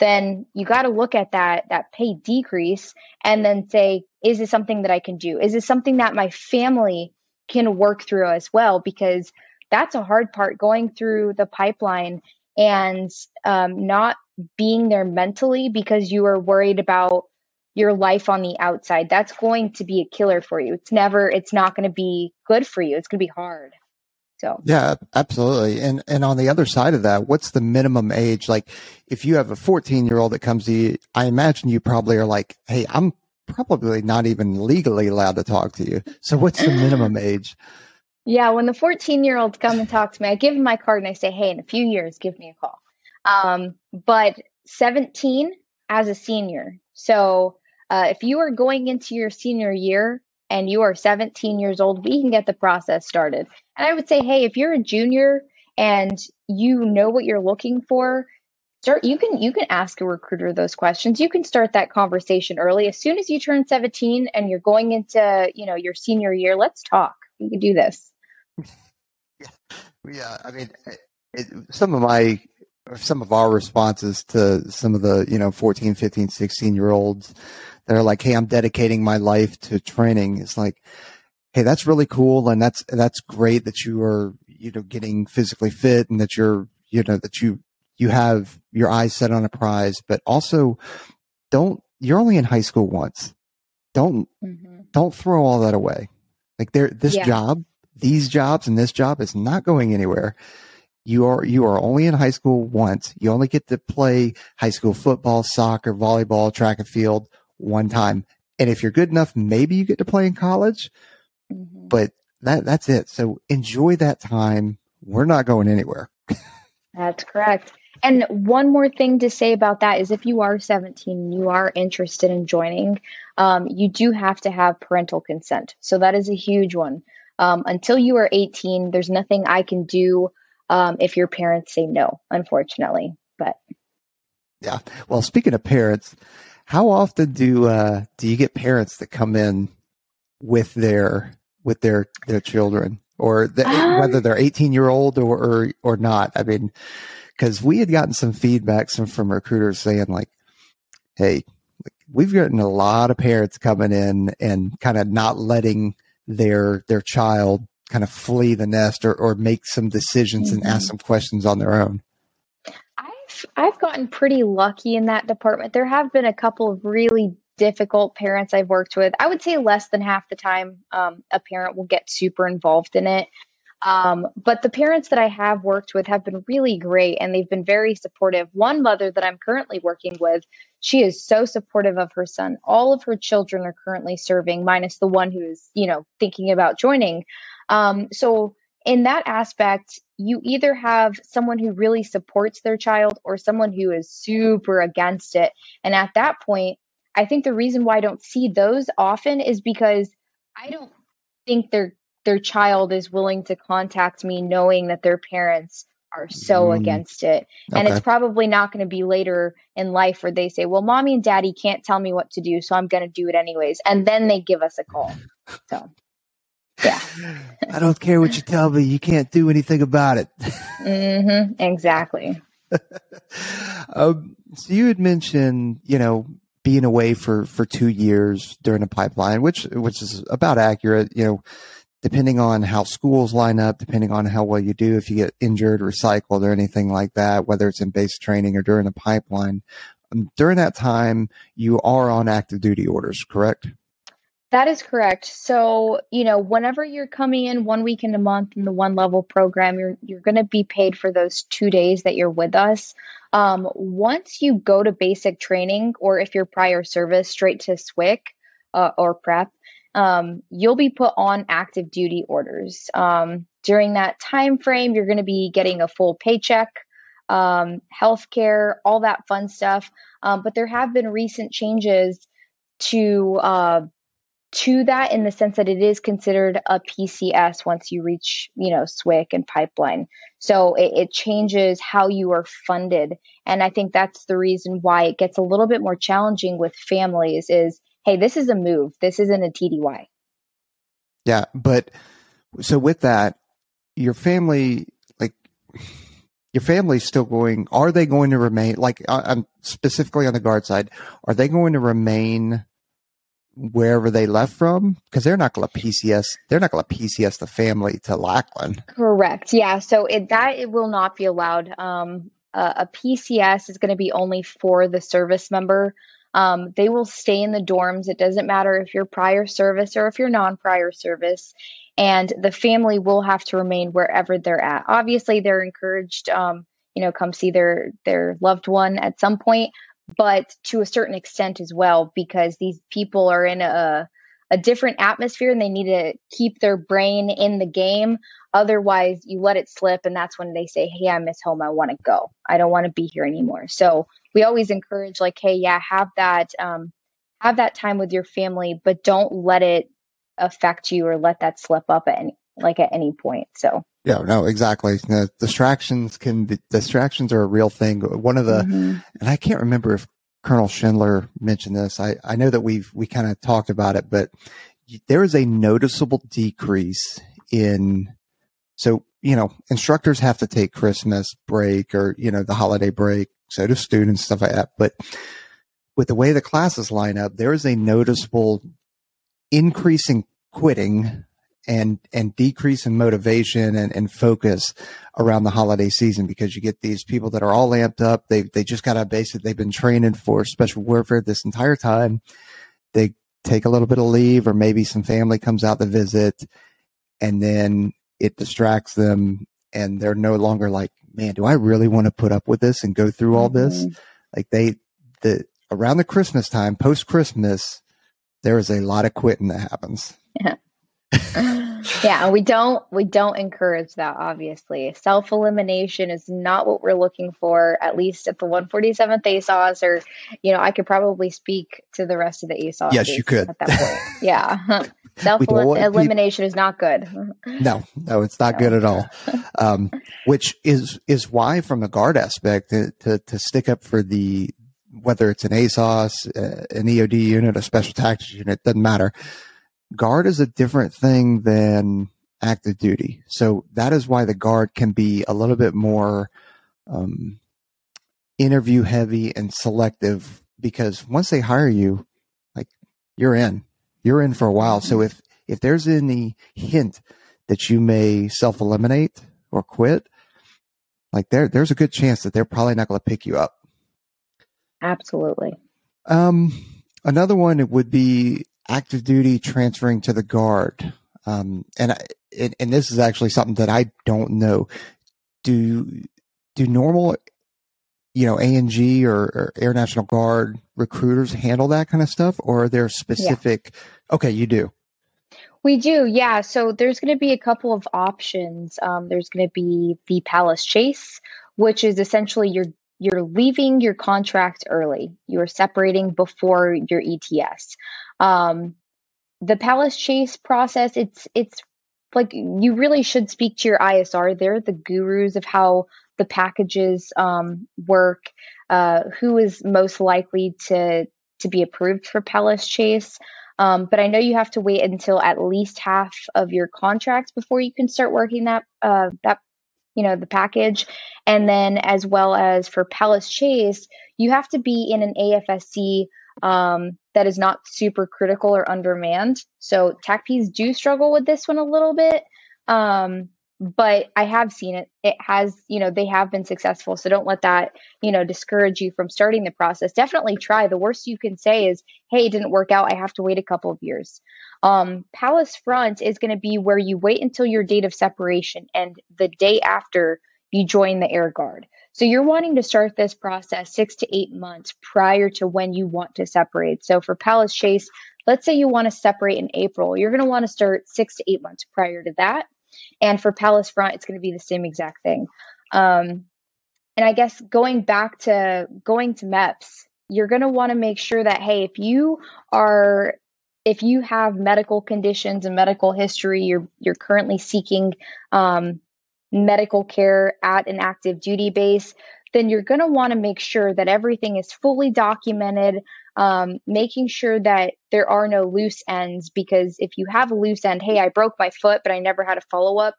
then you got to look at that that pay decrease and then say is this something that i can do is this something that my family can work through as well because that's a hard part going through the pipeline and um, not being there mentally because you are worried about your life on the outside that's going to be a killer for you it's never it's not going to be good for you it's going to be hard so yeah, absolutely. And and on the other side of that, what's the minimum age? Like if you have a 14 year old that comes to you, I imagine you probably are like, Hey, I'm probably not even legally allowed to talk to you. So what's the minimum age? Yeah, when the 14 year olds come and talk to me, I give them my card and I say, Hey, in a few years, give me a call. Um, but 17 as a senior. So uh, if you are going into your senior year, and you are 17 years old, we can get the process started. And I would say, hey, if you're a junior and you know what you're looking for, start you can you can ask a recruiter those questions. You can start that conversation early. As soon as you turn 17 and you're going into, you know, your senior year, let's talk. We can do this. Yeah, I mean, it, some of my some of our responses to some of the, you know, 14, 15, 16 year olds that are like, Hey, I'm dedicating my life to training. It's like, Hey, that's really cool. And that's, that's great that you are, you know, getting physically fit and that you're, you know, that you, you have your eyes set on a prize, but also don't, you're only in high school once. Don't, mm-hmm. don't throw all that away. Like there, this yeah. job, these jobs and this job is not going anywhere. You are, you are only in high school once. You only get to play high school football, soccer, volleyball, track and field one time. And if you're good enough, maybe you get to play in college, mm-hmm. but that, that's it. So enjoy that time. We're not going anywhere. that's correct. And one more thing to say about that is if you are 17 and you are interested in joining, um, you do have to have parental consent. So that is a huge one. Um, until you are 18, there's nothing I can do um, if your parents say no, unfortunately. But yeah, well, speaking of parents, how often do uh, do you get parents that come in with their with their their children, or the, um, whether they're eighteen year old or, or or not? I mean, because we had gotten some feedback from from recruiters saying like, "Hey, we've gotten a lot of parents coming in and kind of not letting their their child kind of flee the nest or, or make some decisions mm-hmm. and ask mm-hmm. some questions on their own." I've gotten pretty lucky in that department. There have been a couple of really difficult parents I've worked with. I would say less than half the time um, a parent will get super involved in it. Um, but the parents that I have worked with have been really great and they've been very supportive. One mother that I'm currently working with, she is so supportive of her son. All of her children are currently serving, minus the one who's, you know, thinking about joining. Um, so in that aspect, you either have someone who really supports their child or someone who is super against it. And at that point, I think the reason why I don't see those often is because I don't think their their child is willing to contact me knowing that their parents are so mm. against it. Okay. And it's probably not going to be later in life where they say, "Well, mommy and daddy can't tell me what to do, so I'm going to do it anyways." And then they give us a call. So yeah. I don't care what you tell me. You can't do anything about it. mm-hmm, exactly. um, so you had mentioned, you know, being away for, for two years during a pipeline, which, which is about accurate, you know, depending on how schools line up, depending on how well you do, if you get injured, recycled or anything like that, whether it's in base training or during the pipeline. Um, during that time, you are on active duty orders, correct? That is correct. So, you know, whenever you're coming in one week in a month in the one level program, you're you're going to be paid for those two days that you're with us. Um, once you go to basic training, or if you're prior service straight to SWIC uh, or prep, um, you'll be put on active duty orders. Um, during that time frame, you're going to be getting a full paycheck, um, health care, all that fun stuff. Um, but there have been recent changes to uh, to that in the sense that it is considered a PCS once you reach, you know, SWIC and pipeline. So it, it, changes how you are funded. And I think that's the reason why it gets a little bit more challenging with families is, hey, this is a move. This isn't a TDY. Yeah. But so with that, your family, like, your family's still going, are they going to remain, like, I'm specifically on the guard side, are they going to remain wherever they left from because they're not going to PCS. They're not going to PCS the family to Lackland. Correct. Yeah. So it, that it will not be allowed. Um, uh, a PCS is going to be only for the service member. Um, they will stay in the dorms. It doesn't matter if you're prior service or if you're non-prior service, and the family will have to remain wherever they're at. Obviously, they're encouraged. Um, you know, come see their their loved one at some point, but to a certain extent as well, because these people are in a, a different atmosphere and they need to keep their brain in the game. Otherwise, you let it slip, and that's when they say, Hey, I miss home. I want to go. I don't want to be here anymore. So we always encourage, like, Hey, yeah, have that. Um, have that time with your family, but don't let it affect you or let that slip up at any like at any point. So yeah, no, exactly. The distractions can be, distractions are a real thing. One of the, mm-hmm. and I can't remember if Colonel Schindler mentioned this. I, I know that we've, we kind of talked about it, but there is a noticeable decrease in, so, you know, instructors have to take Christmas break or, you know, the holiday break. So do students, stuff like that. But with the way the classes line up, there is a noticeable increase in quitting and and decrease in motivation and, and focus around the holiday season because you get these people that are all amped up. They they just got a basic. They've been training for special warfare this entire time. They take a little bit of leave, or maybe some family comes out to visit, and then it distracts them, and they're no longer like, man, do I really want to put up with this and go through all this? Mm-hmm. Like they the around the Christmas time, post Christmas, there is a lot of quitting that happens. Yeah yeah, we don't we don't encourage that obviously. Self-elimination is not what we're looking for at least at the 147th ASOS or you know, I could probably speak to the rest of the ASOS. Yes, you could. At that point. yeah. Self-elimination is not good. no, no, it's not no. good at all. Um, which is is why from the guard aspect to, to, to stick up for the whether it's an ASOS, uh, an EOD unit, a special tactics unit, doesn't matter guard is a different thing than active duty. So that is why the guard can be a little bit more um, interview heavy and selective because once they hire you, like you're in, you're in for a while. So if, if there's any hint that you may self eliminate or quit, like there, there's a good chance that they're probably not going to pick you up. Absolutely. Um, another one it would be active duty transferring to the guard. Um, and, I, and, and this is actually something that I don't know. Do, do normal, you know, A ANG or, or Air National Guard recruiters handle that kind of stuff or are there specific? Yeah. Okay, you do. We do, yeah. So there's going to be a couple of options. Um, there's going to be the Palace Chase, which is essentially you're you're leaving your contract early. You are separating before your ETS. Um, the Palace Chase process, it's it's like you really should speak to your ISR. They're the gurus of how the packages um, work. Uh, who is most likely to to be approved for Palace Chase? Um, but I know you have to wait until at least half of your contracts before you can start working that uh, that you know the package, and then as well as for Palace Chase, you have to be in an AFSC um, that is not super critical or undermanned. So TACPs do struggle with this one a little bit. Um, but I have seen it. It has, you know, they have been successful. So don't let that, you know, discourage you from starting the process. Definitely try. The worst you can say is, hey, it didn't work out. I have to wait a couple of years. Um, Palace Front is going to be where you wait until your date of separation and the day after you join the Air Guard. So you're wanting to start this process six to eight months prior to when you want to separate. So for Palace Chase, let's say you want to separate in April, you're going to want to start six to eight months prior to that. And for Palace Front, it's going to be the same exact thing. Um, and I guess going back to going to MEPS, you're going to want to make sure that, hey, if you are if you have medical conditions and medical history, you're you're currently seeking um, medical care at an active duty base, then you're going to want to make sure that everything is fully documented, um, making sure that there are no loose ends. Because if you have a loose end, hey, I broke my foot, but I never had a follow up,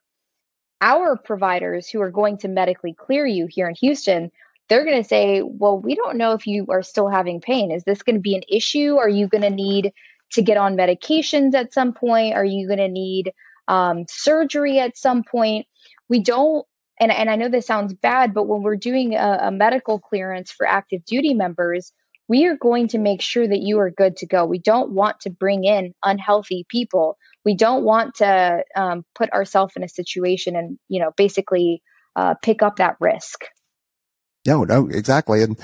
our providers who are going to medically clear you here in Houston, they're going to say, well, we don't know if you are still having pain. Is this going to be an issue? Are you going to need to get on medications at some point? Are you going to need um, surgery at some point? We don't and, and I know this sounds bad, but when we're doing a, a medical clearance for active duty members, we are going to make sure that you are good to go. We don't want to bring in unhealthy people. We don't want to um, put ourselves in a situation and, you know, basically uh, pick up that risk. No, no, exactly. And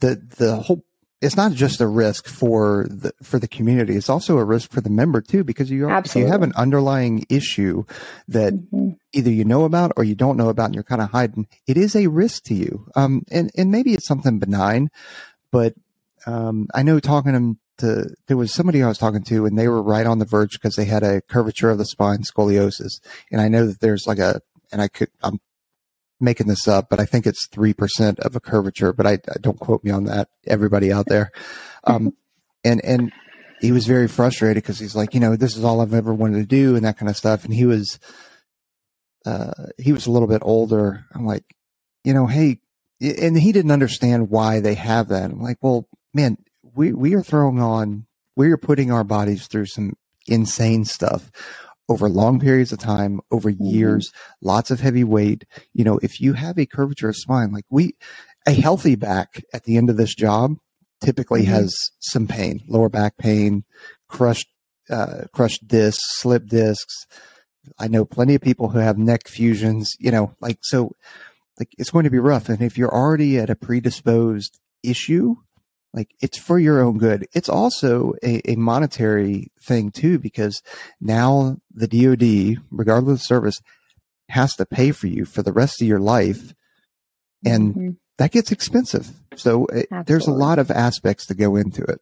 the, the whole it's not just a risk for the for the community it's also a risk for the member too because you you have an underlying issue that mm-hmm. either you know about or you don't know about and you're kind of hiding it is a risk to you um and and maybe it's something benign but um i know talking to there was somebody i was talking to and they were right on the verge because they had a curvature of the spine scoliosis and i know that there's like a and i could i'm making this up, but I think it's 3% of a curvature, but I, I don't quote me on that. Everybody out there. Um, and, and he was very frustrated because he's like, you know, this is all I've ever wanted to do and that kind of stuff. And he was, uh, he was a little bit older. I'm like, you know, Hey, and he didn't understand why they have that. I'm like, well, man, we, we are throwing on, we are putting our bodies through some insane stuff over long periods of time, over mm-hmm. years, lots of heavy weight. You know, if you have a curvature of spine, like we, a healthy back at the end of this job typically mm-hmm. has some pain, lower back pain, crushed, uh, crushed discs, slip discs. I know plenty of people who have neck fusions, you know, like, so like it's going to be rough. And if you're already at a predisposed issue, like it's for your own good. It's also a, a, monetary thing too, because now the DoD, regardless of service, has to pay for you for the rest of your life, and mm-hmm. that gets expensive. So it, eh, there's a lot of aspects to go into it.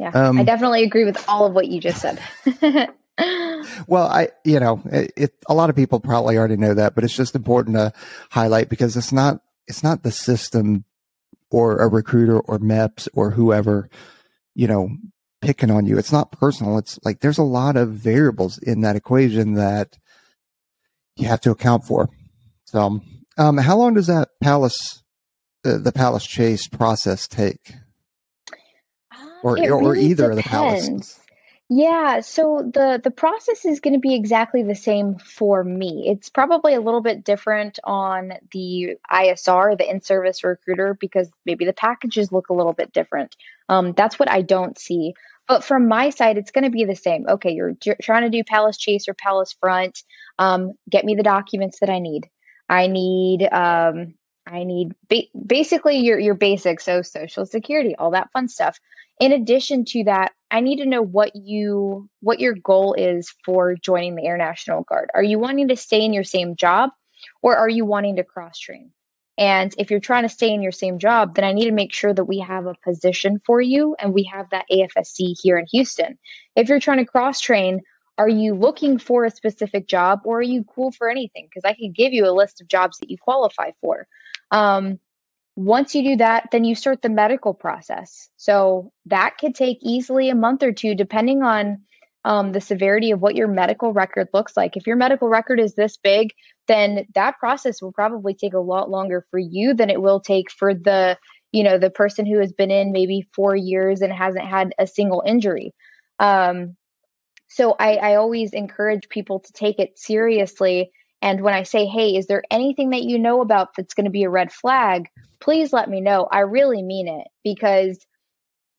Yeah, um, I definitely agree with all of what you just said. well, I, you know, it, it, a lot of people probably already know that, but it's just important to highlight because it's not, it's not the system or a recruiter or MEPS or whoever, you know, picking on you. It's not personal. It's like there's a lot of variables in that equation that you have to account for. So, um, how long does that palace, uh, the palace chase process take? Or, really or either depends. of the palaces? Yeah, so the the process is going to be exactly the same for me. It's probably a little bit different on the ISR, the in-service recruiter, because maybe the packages look a little bit different. Um, that's what I don't see. But from my side, it's going to be the same. Okay, you're, you're trying to do Palace Chase or Palace Front. Um, get me the documents that I need. I need um, I need ba- basically your your basics, so social security, all that fun stuff. In addition to that, I need to know what you what your goal is for joining the Air National Guard. Are you wanting to stay in your same job or are you wanting to cross train? And if you're trying to stay in your same job, then I need to make sure that we have a position for you and we have that AFSC here in Houston. If you're trying to cross train, are you looking for a specific job or are you cool for anything? Because I could give you a list of jobs that you qualify for. Um, once you do that, then you start the medical process. So that could take easily a month or two, depending on um, the severity of what your medical record looks like. If your medical record is this big, then that process will probably take a lot longer for you than it will take for the you know the person who has been in maybe four years and hasn't had a single injury um, so I, I always encourage people to take it seriously and when i say hey is there anything that you know about that's going to be a red flag please let me know i really mean it because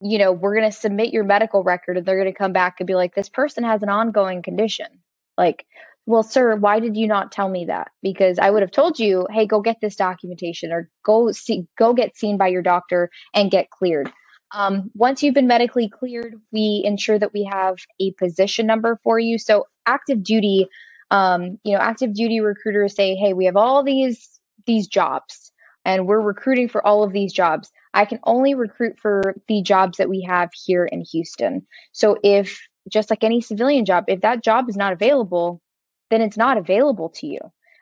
you know we're going to submit your medical record and they're going to come back and be like this person has an ongoing condition like well, sir, why did you not tell me that? Because I would have told you, hey, go get this documentation or go see, go get seen by your doctor and get cleared. Um, once you've been medically cleared, we ensure that we have a position number for you. So active duty, um, you know, active duty recruiters say, hey, we have all these these jobs and we're recruiting for all of these jobs. I can only recruit for the jobs that we have here in Houston. So if just like any civilian job, if that job is not available, then it's not available to you.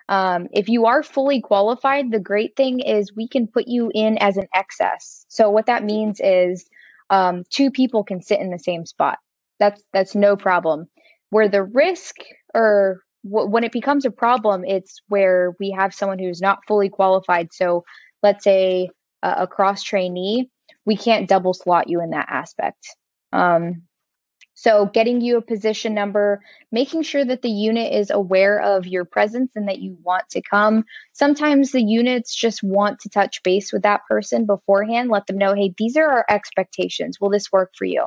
Um, if you are fully qualified, the great thing is we can put you in as an excess. So what that means is um, two people can sit in the same spot. That's that's no problem. Where the risk or w- when it becomes a problem, it's where we have someone who's not fully qualified. So let's say a, a cross trainee, we can't double slot you in that aspect. Um, so, getting you a position number, making sure that the unit is aware of your presence and that you want to come. Sometimes the units just want to touch base with that person beforehand, let them know, hey, these are our expectations. Will this work for you?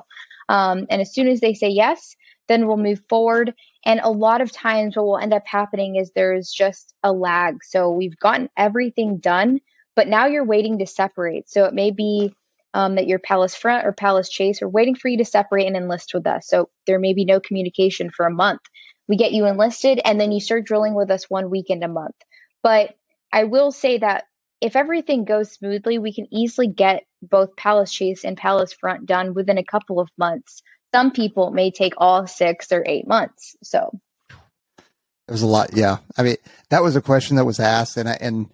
Um, and as soon as they say yes, then we'll move forward. And a lot of times, what will end up happening is there's just a lag. So, we've gotten everything done, but now you're waiting to separate. So, it may be um, that your Palace Front or Palace Chase are waiting for you to separate and enlist with us. So there may be no communication for a month. We get you enlisted and then you start drilling with us one weekend a month. But I will say that if everything goes smoothly, we can easily get both Palace Chase and Palace Front done within a couple of months. Some people may take all six or eight months. So it was a lot. Yeah. I mean, that was a question that was asked and I, and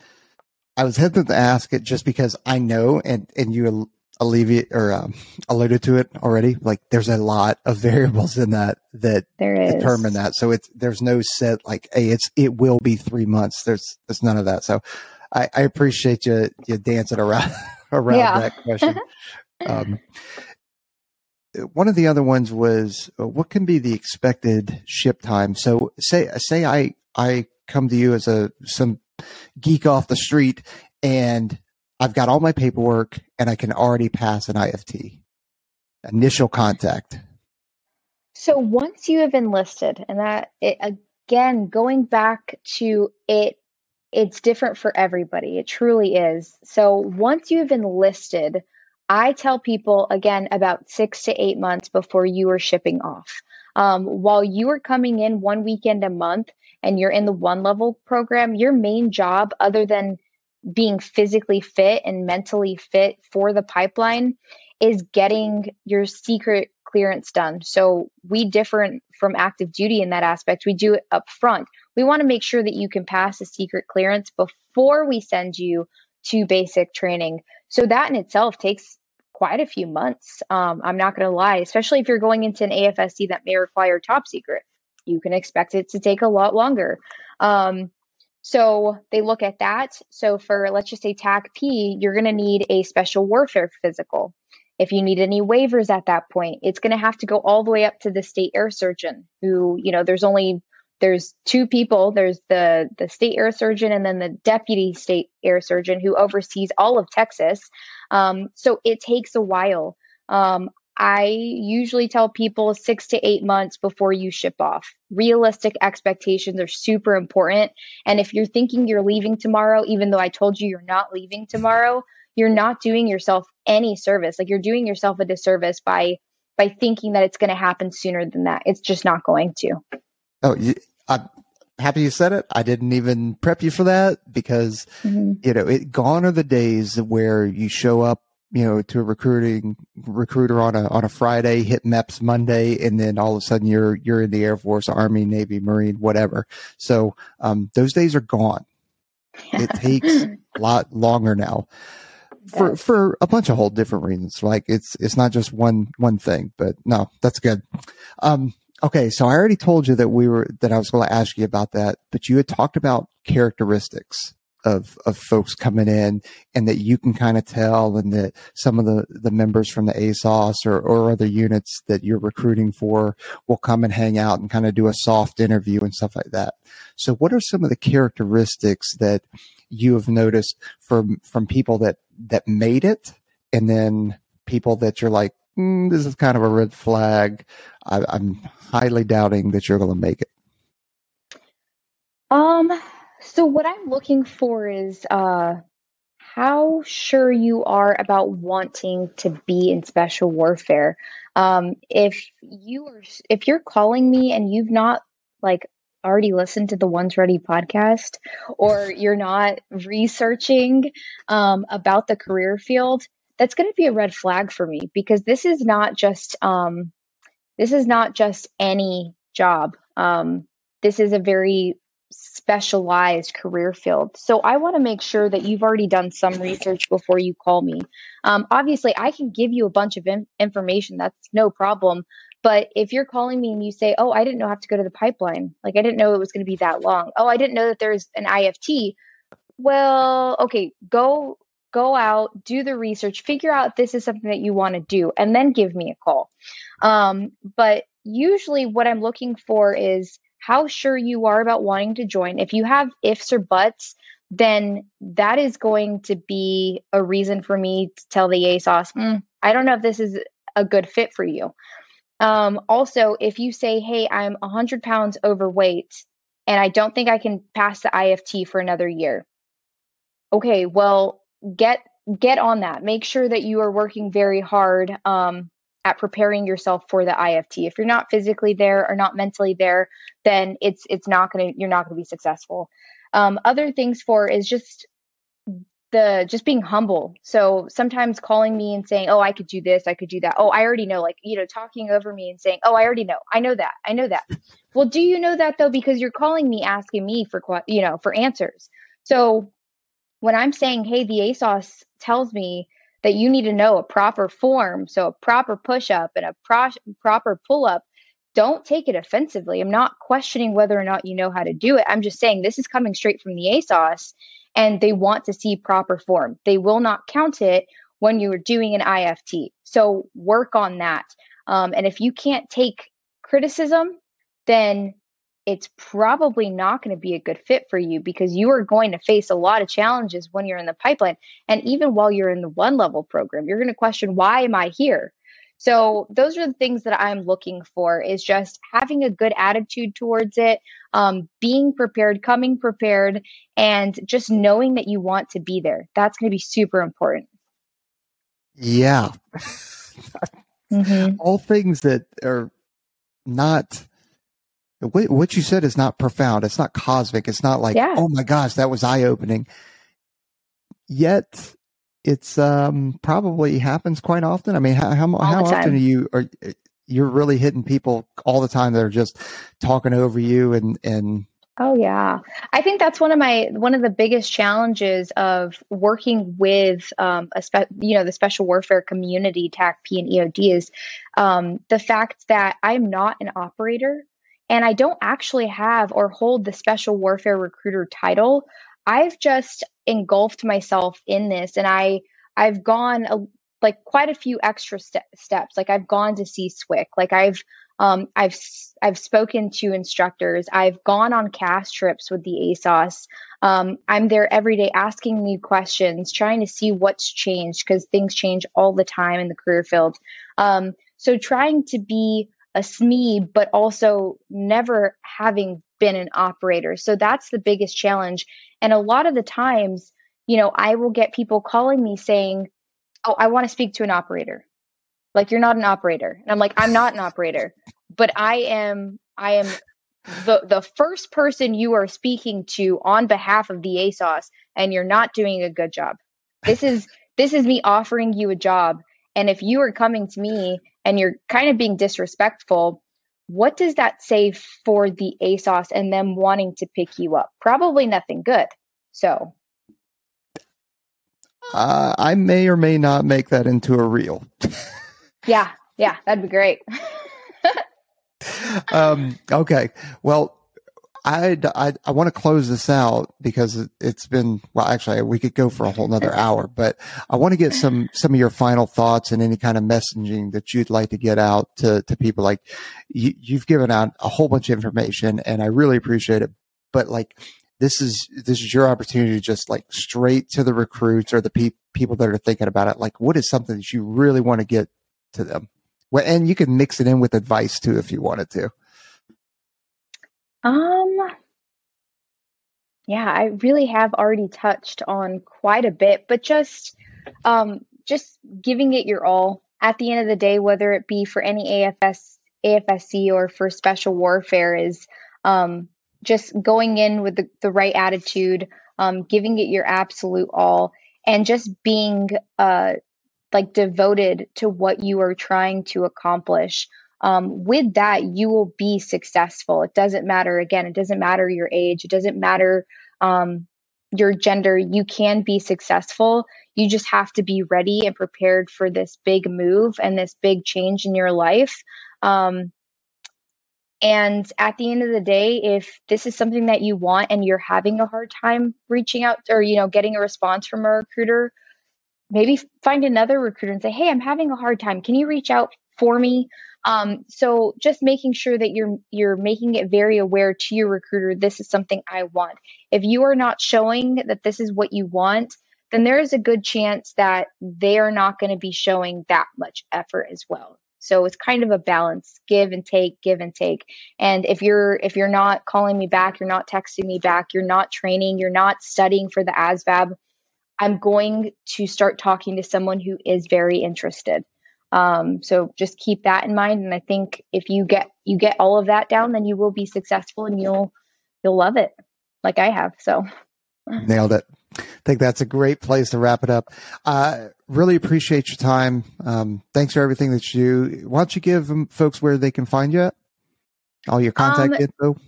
I was hesitant to ask it just because I know, and, and you alleviate or um, alluded to it already. Like there's a lot of variables in that that determine that. So it's there's no set like, hey, it's it will be three months. There's there's none of that. So I, I appreciate you you dancing around around yeah. that question. um, one of the other ones was uh, what can be the expected ship time. So say say I I come to you as a some geek off the street and I've got all my paperwork and I can already pass an IFT. Initial contact. So once you have enlisted, and that it, again, going back to it, it's different for everybody. It truly is. So once you have enlisted, I tell people again about six to eight months before you are shipping off. Um, while you are coming in one weekend a month and you're in the one level program, your main job, other than being physically fit and mentally fit for the pipeline is getting your secret clearance done. So we differ from active duty in that aspect. We do it up front. We want to make sure that you can pass a secret clearance before we send you to basic training. So that in itself takes quite a few months. Um, I'm not going to lie, especially if you're going into an AFSC that may require top secret. You can expect it to take a lot longer. Um, so they look at that. So for let's just say TACP, you're going to need a special warfare physical. If you need any waivers at that point, it's going to have to go all the way up to the state air surgeon who, you know, there's only there's two people, there's the the state air surgeon and then the deputy state air surgeon who oversees all of Texas. Um, so it takes a while. Um, I usually tell people six to eight months before you ship off. Realistic expectations are super important. And if you're thinking you're leaving tomorrow, even though I told you you're not leaving tomorrow, you're not doing yourself any service. Like you're doing yourself a disservice by by thinking that it's going to happen sooner than that. It's just not going to. Oh, I'm happy you said it. I didn't even prep you for that because mm-hmm. you know it. Gone are the days where you show up you know, to a recruiting recruiter on a on a Friday, hit MEPS Monday, and then all of a sudden you're you're in the Air Force, Army, Navy, Marine, whatever. So um, those days are gone. It takes a lot longer now for for a bunch of whole different reasons. Like it's it's not just one one thing, but no, that's good. Um, okay, so I already told you that we were that I was going to ask you about that, but you had talked about characteristics of of folks coming in and that you can kind of tell and that some of the the members from the ASOS or, or other units that you're recruiting for will come and hang out and kind of do a soft interview and stuff like that. So what are some of the characteristics that you have noticed from from people that that made it and then people that you're like mm, this is kind of a red flag I, i'm highly doubting that you're going to make it um so what I'm looking for is uh, how sure you are about wanting to be in special warfare. Um, if you are, if you're calling me and you've not like already listened to the Ones Ready podcast, or you're not researching um, about the career field, that's going to be a red flag for me because this is not just um, this is not just any job. Um, this is a very specialized career field. So I want to make sure that you've already done some research before you call me. Um, obviously, I can give you a bunch of in- information. That's no problem. But if you're calling me and you say, "Oh, I didn't know I have to go to the pipeline. Like I didn't know it was going to be that long. Oh, I didn't know that there's an IFT." Well, okay, go go out, do the research, figure out this is something that you want to do, and then give me a call. Um, but usually, what I'm looking for is how sure you are about wanting to join. If you have ifs or buts, then that is going to be a reason for me to tell the ASOS, mm, I don't know if this is a good fit for you. Um, also, if you say, hey, I'm 100 pounds overweight and I don't think I can pass the IFT for another year. Okay, well, get get on that. Make sure that you are working very hard um, at preparing yourself for the IFT. If you're not physically there or not mentally there, then it's it's not gonna you're not gonna be successful. Um, other things for is just the just being humble. So sometimes calling me and saying, "Oh, I could do this, I could do that." Oh, I already know. Like you know, talking over me and saying, "Oh, I already know. I know that. I know that." Well, do you know that though? Because you're calling me asking me for you know for answers. So when I'm saying, "Hey, the ASOS tells me that you need to know a proper form, so a proper push up and a pro- proper pull up. Don't take it offensively. I'm not questioning whether or not you know how to do it. I'm just saying this is coming straight from the ASOS and they want to see proper form. They will not count it when you are doing an IFT. So work on that. Um, and if you can't take criticism, then it's probably not going to be a good fit for you because you are going to face a lot of challenges when you're in the pipeline. And even while you're in the one level program, you're going to question, why am I here? So those are the things that I'm looking for is just having a good attitude towards it, um, being prepared, coming prepared, and just knowing that you want to be there. That's going to be super important. Yeah. mm-hmm. All things that are not what, what you said is not profound. It's not cosmic. It's not like, yeah. oh my gosh, that was eye opening. Yet it's um, probably happens quite often. I mean, how, how, how often are you are you're really hitting people all the time that are just talking over you and and Oh yeah, I think that's one of my one of the biggest challenges of working with um, a spe- you know the special warfare community, TACP and EOD is um, the fact that I'm not an operator. And I don't actually have or hold the special warfare recruiter title. I've just engulfed myself in this and I I've gone a, like quite a few extra ste- steps. Like I've gone to see SWIC. Like I've um, I've I've spoken to instructors. I've gone on CAS trips with the ASOS. Um, I'm there every day asking new questions, trying to see what's changed because things change all the time in the career field. Um, So trying to be a SME, but also never having been an operator. So that's the biggest challenge. And a lot of the times, you know, I will get people calling me saying, Oh, I want to speak to an operator. Like, you're not an operator. And I'm like, I'm not an operator, but I am, I am the, the first person you are speaking to on behalf of the ASOS, and you're not doing a good job. This is, this is me offering you a job. And if you are coming to me and you're kind of being disrespectful, what does that say for the ASOS and them wanting to pick you up? Probably nothing good. So, uh, I may or may not make that into a reel. yeah, yeah, that'd be great. um, okay, well, I, I, I want to close this out because it, has been, well, actually we could go for a whole nother hour, but I want to get some, some of your final thoughts and any kind of messaging that you'd like to get out to, to people. Like you, you've given out a whole bunch of information and I really appreciate it. But like, this is, this is your opportunity to just like straight to the recruits or the pe- people that are thinking about it. Like, what is something that you really want to get to them? Well, and you can mix it in with advice too if you wanted to. Um, yeah, I really have already touched on quite a bit, but just um, just giving it your all. At the end of the day, whether it be for any AFS, AFSC or for special warfare, is um, just going in with the, the right attitude, um, giving it your absolute all, and just being uh, like devoted to what you are trying to accomplish um, with that, you will be successful. It doesn't matter, again, it doesn't matter your age, it doesn't matter um, your gender. You can be successful. You just have to be ready and prepared for this big move and this big change in your life. Um, and at the end of the day, if this is something that you want and you're having a hard time reaching out or, you know, getting a response from a recruiter, maybe find another recruiter and say, Hey, I'm having a hard time. Can you reach out for me? Um, so just making sure that you're you're making it very aware to your recruiter. This is something I want. If you are not showing that this is what you want, then there is a good chance that they are not going to be showing that much effort as well. So it's kind of a balance, give and take, give and take. And if you're if you're not calling me back, you're not texting me back, you're not training, you're not studying for the ASVAB, I'm going to start talking to someone who is very interested. Um, so just keep that in mind. And I think if you get you get all of that down, then you will be successful and you'll you'll love it, like I have. So nailed it. I think that's a great place to wrap it up. Uh, really appreciate your time. Um, thanks for everything that you do. Why don't you give folks where they can find you? All your contact um, info.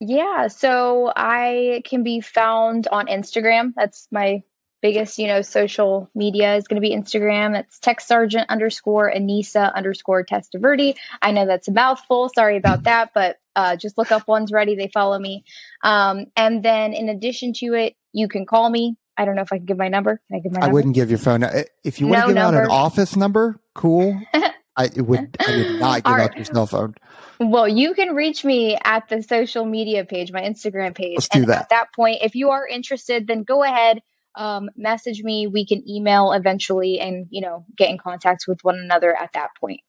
Yeah, so I can be found on Instagram. That's my biggest, you know, social media is going to be Instagram. It's Tech Sergeant underscore Anissa underscore Testaverde. I know that's a mouthful. Sorry about that, but uh, just look up Once Ready. They follow me. Um, and then in addition to it, you can call me. I don't know if I can give my number. Can I give my number? Wouldn't give your phone. If you want no to give number. out an office number, cool. I would. I would not give out your cell phone. Well, you can reach me at the social media page, my Instagram page. Let's do and that. At that point, if you are interested, then go ahead um, message me. We can email eventually and, you know, get in contact with one another at that point.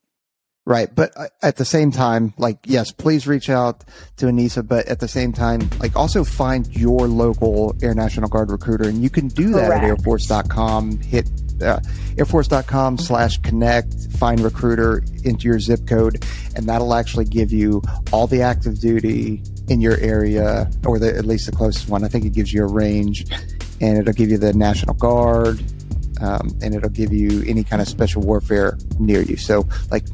Right. But uh, at the same time, like, yes, please reach out to Anissa, but at the same time, like, also find your local Air National Guard recruiter. And you can do that Correct. at airforce.com. Hit uh, airforce.com slash connect, find recruiter into your zip code, and that'll actually give you all the active duty in your area, or the, at least the closest one. I think it gives you a range and it'll give you the National Guard, um, and it'll give you any kind of special warfare near you. So, like,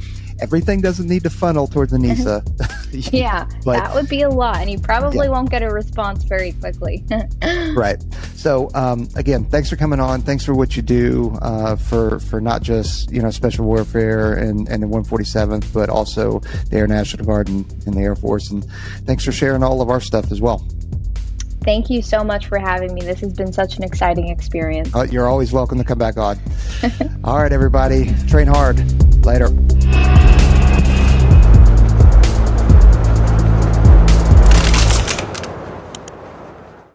everything doesn't need to funnel towards Anissa. yeah, but, that would be a lot, and you probably yeah. won't get a response very quickly. right. So, um, again, thanks for coming on. Thanks for what you do uh, for for not just you know special warfare and and the 147th, but also the Air National Guard and, and the Air Force. And thanks for sharing all of our stuff as well. Thank you so much for having me. This has been such an exciting experience. Uh, you're always welcome to come back on. All right, everybody, train hard. Later.